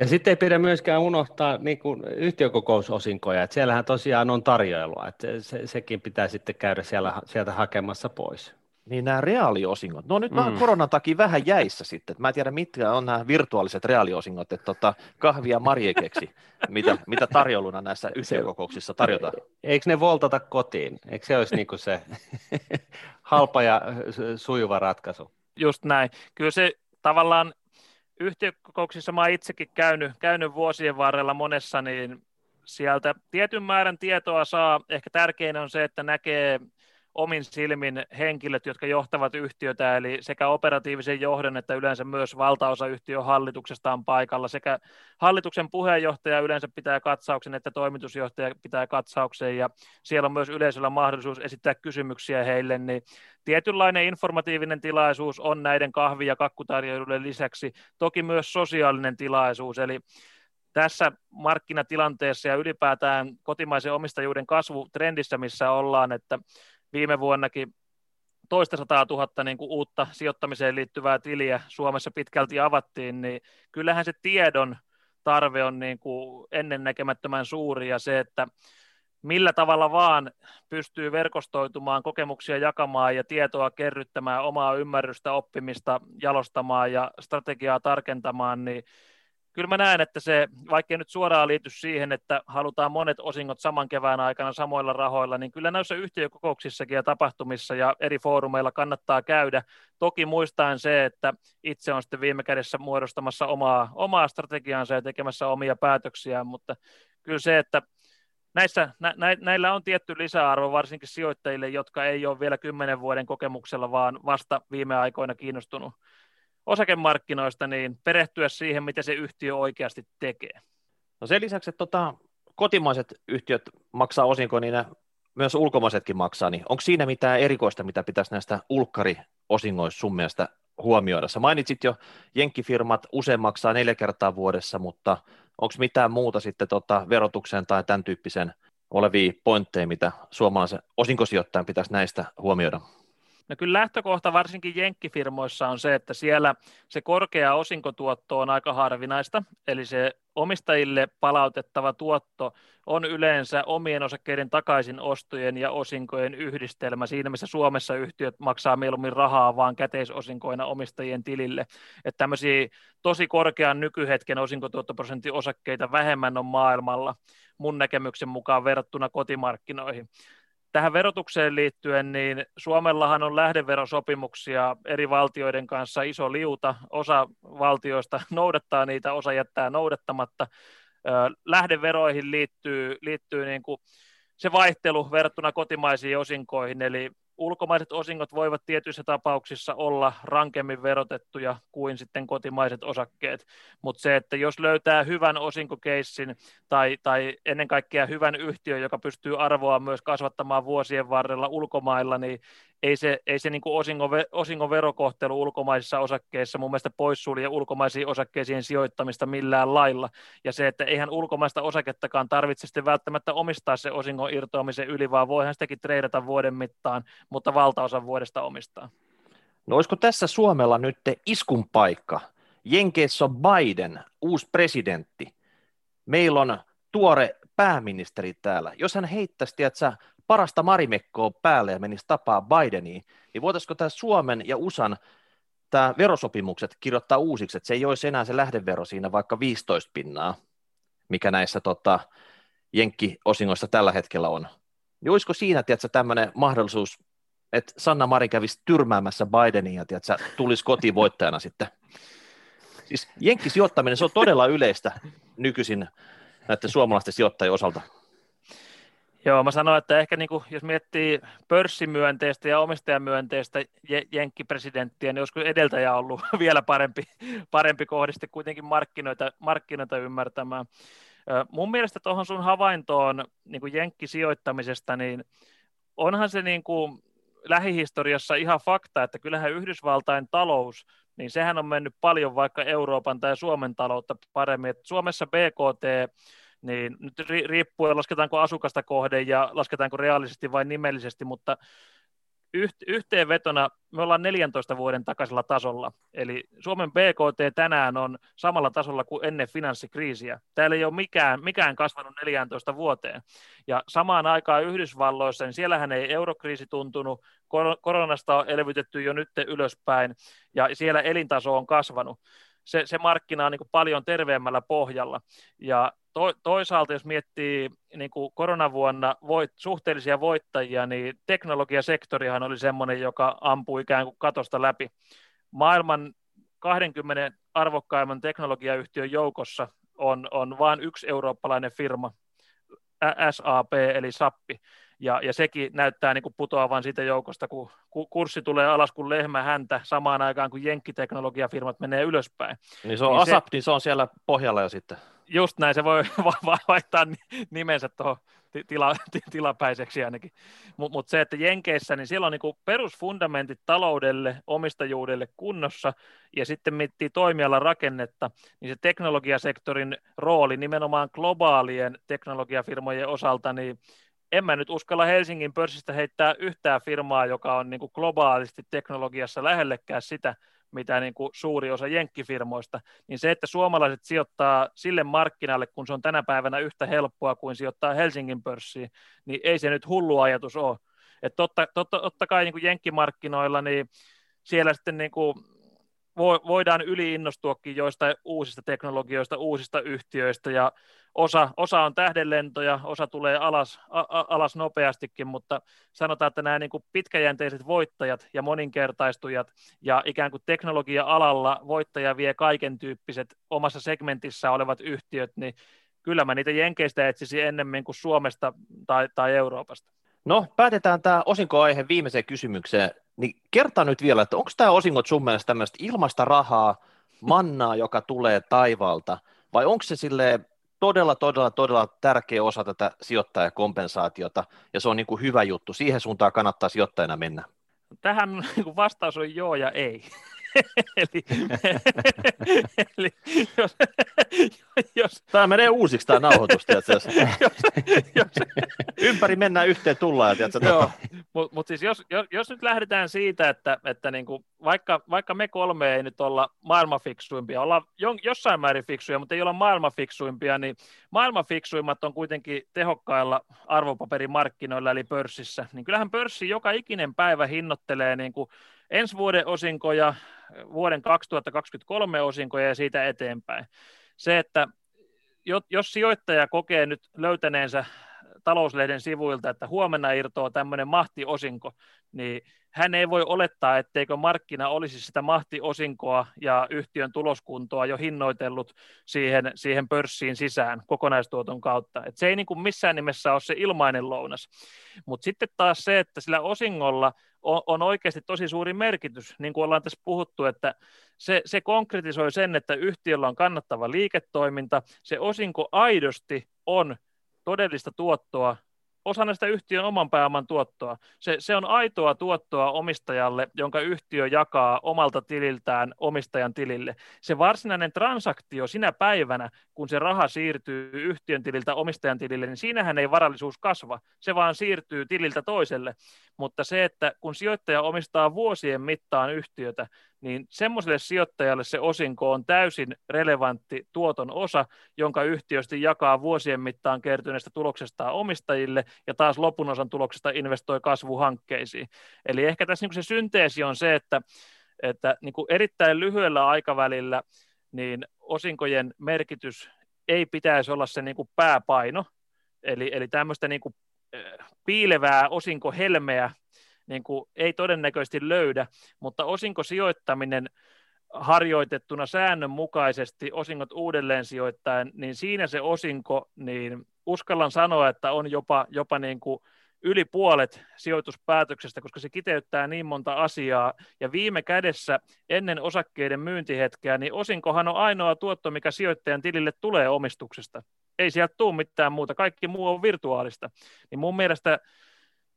Ja sitten ei pidä myöskään unohtaa niin kuin yhtiökokousosinkoja, että siellähän tosiaan on tarjoilua, että se, sekin pitää sitten käydä siellä, sieltä hakemassa pois. Niin nämä reaaliosingot, no nyt mm. koronan takia vähän jäissä sitten, mä en tiedä mitkä on nämä virtuaaliset reaaliosingot, että tota, kahvia marjekeksi, mitä, mitä tarjouluna näissä yhtiökokouksissa tarjotaan. Eikö ne voltata kotiin? Eikö se olisi niinku se halpa ja sujuva ratkaisu? Just näin. Kyllä se tavallaan yhtiökokouksissa mä itsekin käynyt, käynyt vuosien varrella monessa, niin sieltä tietyn määrän tietoa saa. Ehkä tärkein on se, että näkee omin silmin henkilöt, jotka johtavat yhtiötä, eli sekä operatiivisen johdon että yleensä myös valtaosa yhtiön hallituksesta on paikalla. Sekä hallituksen puheenjohtaja yleensä pitää katsauksen, että toimitusjohtaja pitää katsauksen, ja siellä on myös yleisöllä mahdollisuus esittää kysymyksiä heille, niin tietynlainen informatiivinen tilaisuus on näiden kahvi- ja kakkutarjoilujen lisäksi, toki myös sosiaalinen tilaisuus, eli tässä markkinatilanteessa ja ylipäätään kotimaisen omistajuuden kasvutrendissä, missä ollaan, että viime vuonnakin toista sataa tuhatta niin kuin uutta sijoittamiseen liittyvää tiliä Suomessa pitkälti avattiin, niin kyllähän se tiedon tarve on niin kuin ennennäkemättömän suuri ja se, että millä tavalla vaan pystyy verkostoitumaan, kokemuksia jakamaan ja tietoa kerryttämään, omaa ymmärrystä, oppimista jalostamaan ja strategiaa tarkentamaan, niin kyllä mä näen, että se, vaikka nyt suoraan liity siihen, että halutaan monet osingot saman kevään aikana samoilla rahoilla, niin kyllä näissä yhtiökokouksissakin ja tapahtumissa ja eri foorumeilla kannattaa käydä. Toki muistaen se, että itse on sitten viime kädessä muodostamassa omaa, omaa strategiaansa ja tekemässä omia päätöksiään, mutta kyllä se, että näissä, nä, näillä on tietty lisäarvo varsinkin sijoittajille, jotka ei ole vielä kymmenen vuoden kokemuksella, vaan vasta viime aikoina kiinnostunut osakemarkkinoista, niin perehtyä siihen, mitä se yhtiö oikeasti tekee. No sen lisäksi, että tota, kotimaiset yhtiöt maksaa osinko, niin myös ulkomaisetkin maksaa, niin onko siinä mitään erikoista, mitä pitäisi näistä ulkkariosingoista sun mielestä huomioida? Sä mainitsit jo, jenkkifirmat usein maksaa neljä kertaa vuodessa, mutta onko mitään muuta sitten tota verotukseen tai tämän tyyppisen olevia pointteja, mitä suomalaisen osinkosijoittajan pitäisi näistä huomioida? No kyllä lähtökohta varsinkin jenkkifirmoissa on se, että siellä se korkea osinkotuotto on aika harvinaista, eli se omistajille palautettava tuotto on yleensä omien osakkeiden takaisin ostojen ja osinkojen yhdistelmä. Siinä missä Suomessa yhtiöt maksaa mieluummin rahaa vaan käteisosinkoina omistajien tilille. Että tämmöisiä tosi korkean nykyhetken osinkotuottoprosentin osakkeita vähemmän on maailmalla mun näkemyksen mukaan verrattuna kotimarkkinoihin tähän verotukseen liittyen, niin Suomellahan on lähdeverosopimuksia eri valtioiden kanssa iso liuta. Osa valtioista noudattaa niitä, osa jättää noudattamatta. Lähdeveroihin liittyy, liittyy niin kuin se vaihtelu verrattuna kotimaisiin osinkoihin, eli ulkomaiset osingot voivat tietyissä tapauksissa olla rankemmin verotettuja kuin sitten kotimaiset osakkeet, mutta se, että jos löytää hyvän osinkokeissin tai, tai ennen kaikkea hyvän yhtiön, joka pystyy arvoa myös kasvattamaan vuosien varrella ulkomailla, niin ei se, ei se niin kuin osingo, osingon verokohtelu ulkomaisissa osakkeissa mun mielestä poissulje ulkomaisiin osakkeisiin sijoittamista millään lailla. Ja se, että eihän ulkomaista osakettakaan tarvitse sitten välttämättä omistaa se osingon irtoamisen yli, vaan voihan sitäkin treidata vuoden mittaan, mutta valtaosan vuodesta omistaa. No olisiko tässä Suomella nyt iskun paikka? Jenkeissä on Biden, uusi presidentti. Meillä on tuore pääministeri täällä. Jos hän heittäisi, tiedätkö, parasta marimekkoa päälle ja menisi tapaa Bideniin, niin voitaisiko tämä Suomen ja USAn tämä verosopimukset kirjoittaa uusiksi, että se ei olisi enää se lähdevero siinä vaikka 15 pinnaa, mikä näissä tota, jenkkiosingoissa tällä hetkellä on. Niin olisiko siinä tiedätkö, tämmöinen mahdollisuus, että Sanna Marin kävisi tyrmäämässä Bidenin ja tiedätkö, tulisi kotiin voittajana sitten? Siis jenkkisijoittaminen, se on todella yleistä nykyisin näiden suomalaisten sijoittajien osalta. Joo, mä sanoin, että ehkä niin kuin, jos miettii pörssimyönteistä ja omistajamyönteistä jenkkipresidenttiä, niin olisiko edeltäjä ollut [laughs] vielä parempi, parempi kohdiste kuitenkin markkinoita, markkinoita ymmärtämään. Mun mielestä tuohon sun havaintoon niin kuin jenkkisijoittamisesta, niin onhan se niin kuin lähihistoriassa ihan fakta, että kyllähän Yhdysvaltain talous, niin sehän on mennyt paljon vaikka Euroopan tai Suomen taloutta paremmin. Et Suomessa BKT niin nyt riippuen lasketaanko asukasta kohde ja lasketaanko reaalisesti vai nimellisesti, mutta yhteenvetona me ollaan 14 vuoden takaisella tasolla, eli Suomen BKT tänään on samalla tasolla kuin ennen finanssikriisiä. Täällä ei ole mikään, mikään kasvanut 14 vuoteen. Ja samaan aikaan Yhdysvalloissa, niin siellähän ei eurokriisi tuntunut, koronasta on elvytetty jo nyt ylöspäin, ja siellä elintaso on kasvanut. Se, se markkina on niin paljon terveemmällä pohjalla. Ja to, toisaalta, jos miettii niin kuin koronavuonna voit, suhteellisia voittajia, niin teknologiasektorihan oli semmoinen, joka ampui ikään kuin katosta läpi. Maailman 20 arvokkaimman teknologiayhtiön joukossa on, on vain yksi eurooppalainen firma, SAP eli SAPPI, ja, ja sekin näyttää niin kuin putoavan siitä joukosta, kun kurssi tulee alas kuin lehmä häntä samaan aikaan, kun jenkkiteknologiafirmat menee ylöspäin. Niin se on niin ASAP, se, niin se on siellä pohjalla jo sitten just näin, se voi [laughs] vaihtaa nimensä tuohon tila, [laughs] tilapäiseksi ainakin. Mutta mut se, että Jenkeissä, niin siellä on niinku perusfundamentit taloudelle, omistajuudelle kunnossa, ja sitten miettii toimialan rakennetta, niin se teknologiasektorin rooli nimenomaan globaalien teknologiafirmojen osalta, niin en mä nyt uskalla Helsingin pörssistä heittää yhtään firmaa, joka on niin globaalisti teknologiassa lähellekään sitä, mitä niin kuin suuri osa jenkkifirmoista, niin se, että suomalaiset sijoittaa sille markkinalle, kun se on tänä päivänä yhtä helppoa kuin sijoittaa Helsingin pörssiin, niin ei se nyt hullu ajatus ole. Että totta, totta, totta kai niin kuin jenkkimarkkinoilla, niin siellä sitten niin kuin voidaan yliinnostuakin joistain uusista teknologioista, uusista yhtiöistä, ja osa, osa on tähdenlentoja, osa tulee alas, a, alas nopeastikin, mutta sanotaan, että nämä niin kuin pitkäjänteiset voittajat ja moninkertaistujat ja ikään kuin teknologia-alalla voittaja vie kaiken tyyppiset omassa segmentissä olevat yhtiöt, niin kyllä mä niitä Jenkeistä etsisin ennemmin kuin Suomesta tai, tai Euroopasta. No, päätetään tämä osinkoaihe viimeiseen kysymykseen. Niin kerta nyt vielä, että onko tämä osingot sun mielestä tämmöistä ilmasta rahaa, mannaa, joka tulee taivaalta, vai onko se sille todella, todella, todella tärkeä osa tätä sijoittajakompensaatiota, ja se on niin kuin hyvä juttu. Siihen suuntaan kannattaa sijoittajana mennä. Tähän niin vastaus on joo ja ei. [laughs] eli, [laughs] eli jos, jos, tämä menee uusiksi tämä nauhoitus, [laughs] jos, jos, ympäri mennään yhteen tullaan. Joo, mutta mut siis jos, jos, jos, nyt lähdetään siitä, että, että niinku, vaikka, vaikka me kolme ei nyt olla maailman fiksuimpia, olla jossain määrin fiksuja, mutta ei olla maailman fiksuimpia, niin maailman fiksuimmat on kuitenkin tehokkailla arvopaperimarkkinoilla eli pörssissä. Niin kyllähän pörssi joka ikinen päivä hinnoittelee niin kuin ensi vuoden osinkoja, vuoden 2023 osinkoja ja siitä eteenpäin. Se, että jos sijoittaja kokee nyt löytäneensä talouslehden sivuilta, että huomenna irtoaa tämmöinen mahtiosinko, niin hän ei voi olettaa, etteikö markkina olisi sitä mahtiosinkoa ja yhtiön tuloskuntoa jo hinnoitellut siihen, siihen pörssiin sisään kokonaistuoton kautta. Et se ei niin kuin missään nimessä ole se ilmainen lounas. Mutta sitten taas se, että sillä osingolla on, on oikeasti tosi suuri merkitys, niin kuin ollaan tässä puhuttu, että se, se konkretisoi sen, että yhtiöllä on kannattava liiketoiminta, se osinko aidosti on todellista tuottoa osana sitä yhtiön oman pääoman tuottoa. Se, se on aitoa tuottoa omistajalle, jonka yhtiö jakaa omalta tililtään omistajan tilille. Se varsinainen transaktio sinä päivänä, kun se raha siirtyy yhtiön tililtä omistajan tilille, niin siinähän ei varallisuus kasva. Se vaan siirtyy tililtä toiselle. Mutta se, että kun sijoittaja omistaa vuosien mittaan yhtiötä, niin semmoiselle sijoittajalle se osinko on täysin relevantti tuoton osa, jonka yhtiöstä jakaa vuosien mittaan kertyneestä tuloksestaan omistajille ja taas lopun osan tuloksesta investoi kasvuhankkeisiin. Eli ehkä tässä niin se synteesi on se, että, että niin erittäin lyhyellä aikavälillä niin osinkojen merkitys ei pitäisi olla se niin pääpaino, eli, eli tämmöistä niin piilevää osinkohelmeä niin kuin ei todennäköisesti löydä, mutta osinkosijoittaminen harjoitettuna säännönmukaisesti osingot uudelleen sijoittaen, niin siinä se osinko, niin uskallan sanoa, että on jopa, jopa niin kuin yli puolet sijoituspäätöksestä, koska se kiteyttää niin monta asiaa, ja viime kädessä ennen osakkeiden myyntihetkeä, niin osinkohan on ainoa tuotto, mikä sijoittajan tilille tulee omistuksesta. Ei sieltä tule mitään muuta, kaikki muu on virtuaalista. Niin mun mielestä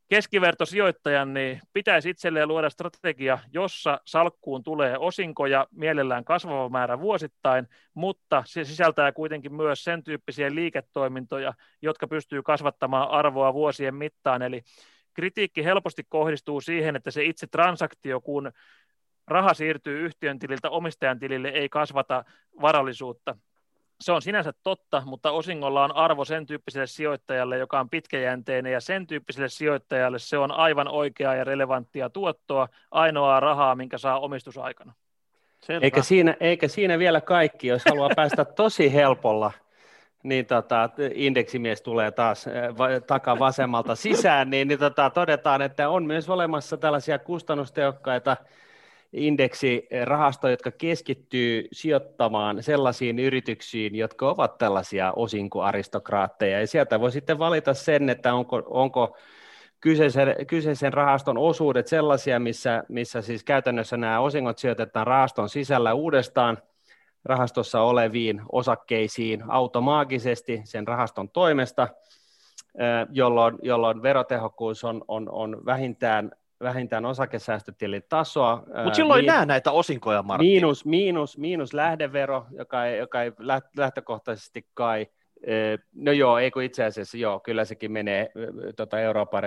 keskivertosijoittajan niin pitäisi itselleen luoda strategia, jossa salkkuun tulee osinkoja, mielellään kasvava määrä vuosittain, mutta se sisältää kuitenkin myös sen tyyppisiä liiketoimintoja, jotka pystyy kasvattamaan arvoa vuosien mittaan, eli kritiikki helposti kohdistuu siihen, että se itse transaktio, kun raha siirtyy yhtiön tililtä omistajan tilille, ei kasvata varallisuutta. Se on sinänsä totta, mutta osingolla on arvo sen tyyppiselle sijoittajalle, joka on pitkäjänteinen, ja sen tyyppiselle sijoittajalle se on aivan oikeaa ja relevanttia tuottoa, ainoaa rahaa, minkä saa omistusaikana. Eikä siinä, eikä siinä vielä kaikki, jos haluaa päästä tosi helpolla niin tota, indeksimies tulee taas va, takaa vasemmalta sisään, niin, niin tota, todetaan, että on myös olemassa tällaisia kustannustehokkaita indeksirahastoja, jotka keskittyy sijoittamaan sellaisiin yrityksiin, jotka ovat tällaisia osinkoaristokraatteja, ja sieltä voi sitten valita sen, että onko, onko kyseisen, kyseisen rahaston osuudet sellaisia, missä, missä siis käytännössä nämä osingot sijoitetaan rahaston sisällä uudestaan rahastossa oleviin osakkeisiin automaagisesti sen rahaston toimesta, jolloin, jolloin verotehokkuus on, on, on vähintään vähintään osakesäästötilin tasoa. Mutta silloin miin, ei näe näitä osinkoja, Martti. Miinus, miinus, miinus lähdevero, joka ei, joka ei lähtökohtaisesti kai No joo, ei kun itse asiassa joo, kyllä sekin menee tota Euroopan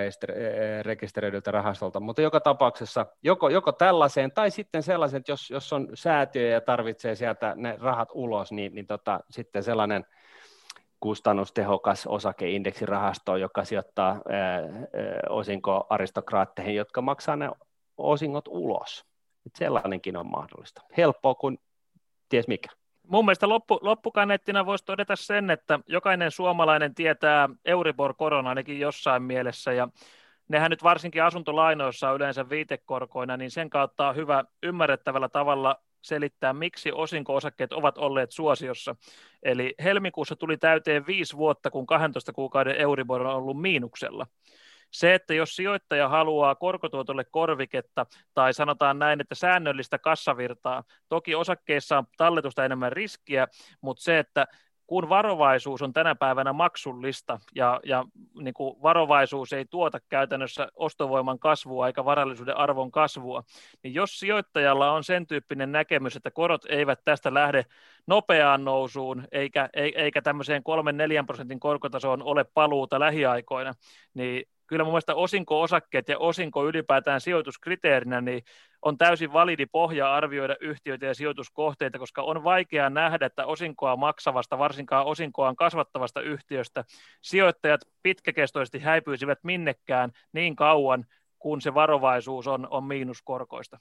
rekisteröidyltä rahastolta, mutta joka tapauksessa joko, joko tällaiseen tai sitten sellaisen, että jos, jos on säätiö ja tarvitsee sieltä ne rahat ulos, niin, niin tota, sitten sellainen kustannustehokas osakeindeksirahasto, joka sijoittaa osinkoaristokraatteihin, jotka maksaa ne osingot ulos. Et sellainenkin on mahdollista. Helppoa kuin ties mikä. Mun mielestä loppu, loppukaneettina voisi todeta sen, että jokainen suomalainen tietää Euribor-korona ainakin jossain mielessä, ja nehän nyt varsinkin asuntolainoissa on yleensä viitekorkoina, niin sen kautta on hyvä ymmärrettävällä tavalla selittää, miksi osinko-osakkeet ovat olleet suosiossa. Eli helmikuussa tuli täyteen viisi vuotta, kun 12 kuukauden Euribor on ollut miinuksella. Se, että jos sijoittaja haluaa korkotuotolle korviketta tai sanotaan näin, että säännöllistä kassavirtaa, toki osakkeissa on talletusta enemmän riskiä, mutta se, että kun varovaisuus on tänä päivänä maksullista ja, ja niin kuin varovaisuus ei tuota käytännössä ostovoiman kasvua eikä varallisuuden arvon kasvua, niin jos sijoittajalla on sen tyyppinen näkemys, että korot eivät tästä lähde nopeaan nousuun eikä, eikä tämmöiseen 3-4 prosentin korkotasoon ole paluuta lähiaikoina, niin kyllä mun mielestä osinko-osakkeet ja osinko ylipäätään sijoituskriteerinä niin on täysin validi pohja arvioida yhtiöitä ja sijoituskohteita, koska on vaikea nähdä, että osinkoa maksavasta, varsinkaan osinkoaan kasvattavasta yhtiöstä sijoittajat pitkäkestoisesti häipyisivät minnekään niin kauan, kun se varovaisuus on, on miinuskorkoista.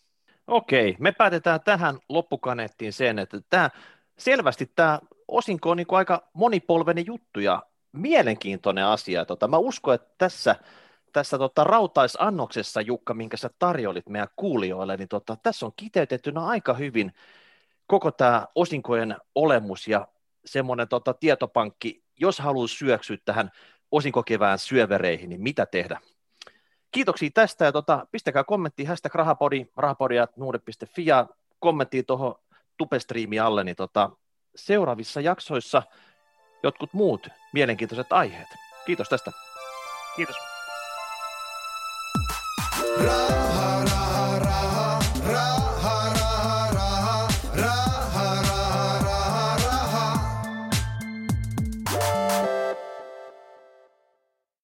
Okei, me päätetään tähän loppukaneettiin sen, että tämä selvästi tämä osinko on niin aika monipolvinen juttu ja mielenkiintoinen asia. Tota, mä uskon, että tässä, tässä tota, rautaisannoksessa, Jukka, minkä sä tarjoilit meidän kuulijoille, niin tota, tässä on kiteytettynä aika hyvin koko tämä osinkojen olemus ja semmoinen tota, tietopankki, jos haluaa syöksyä tähän osinkokevään syövereihin, niin mitä tehdä? Kiitoksia tästä ja tota, pistäkää kommentti hashtag rahapodi, rahapodi.nuude.fi ja kommentti tuohon tupestriimi alle, niin tota, seuraavissa jaksoissa – jotkut muut mielenkiintoiset aiheet. Kiitos tästä. Kiitos. Rock.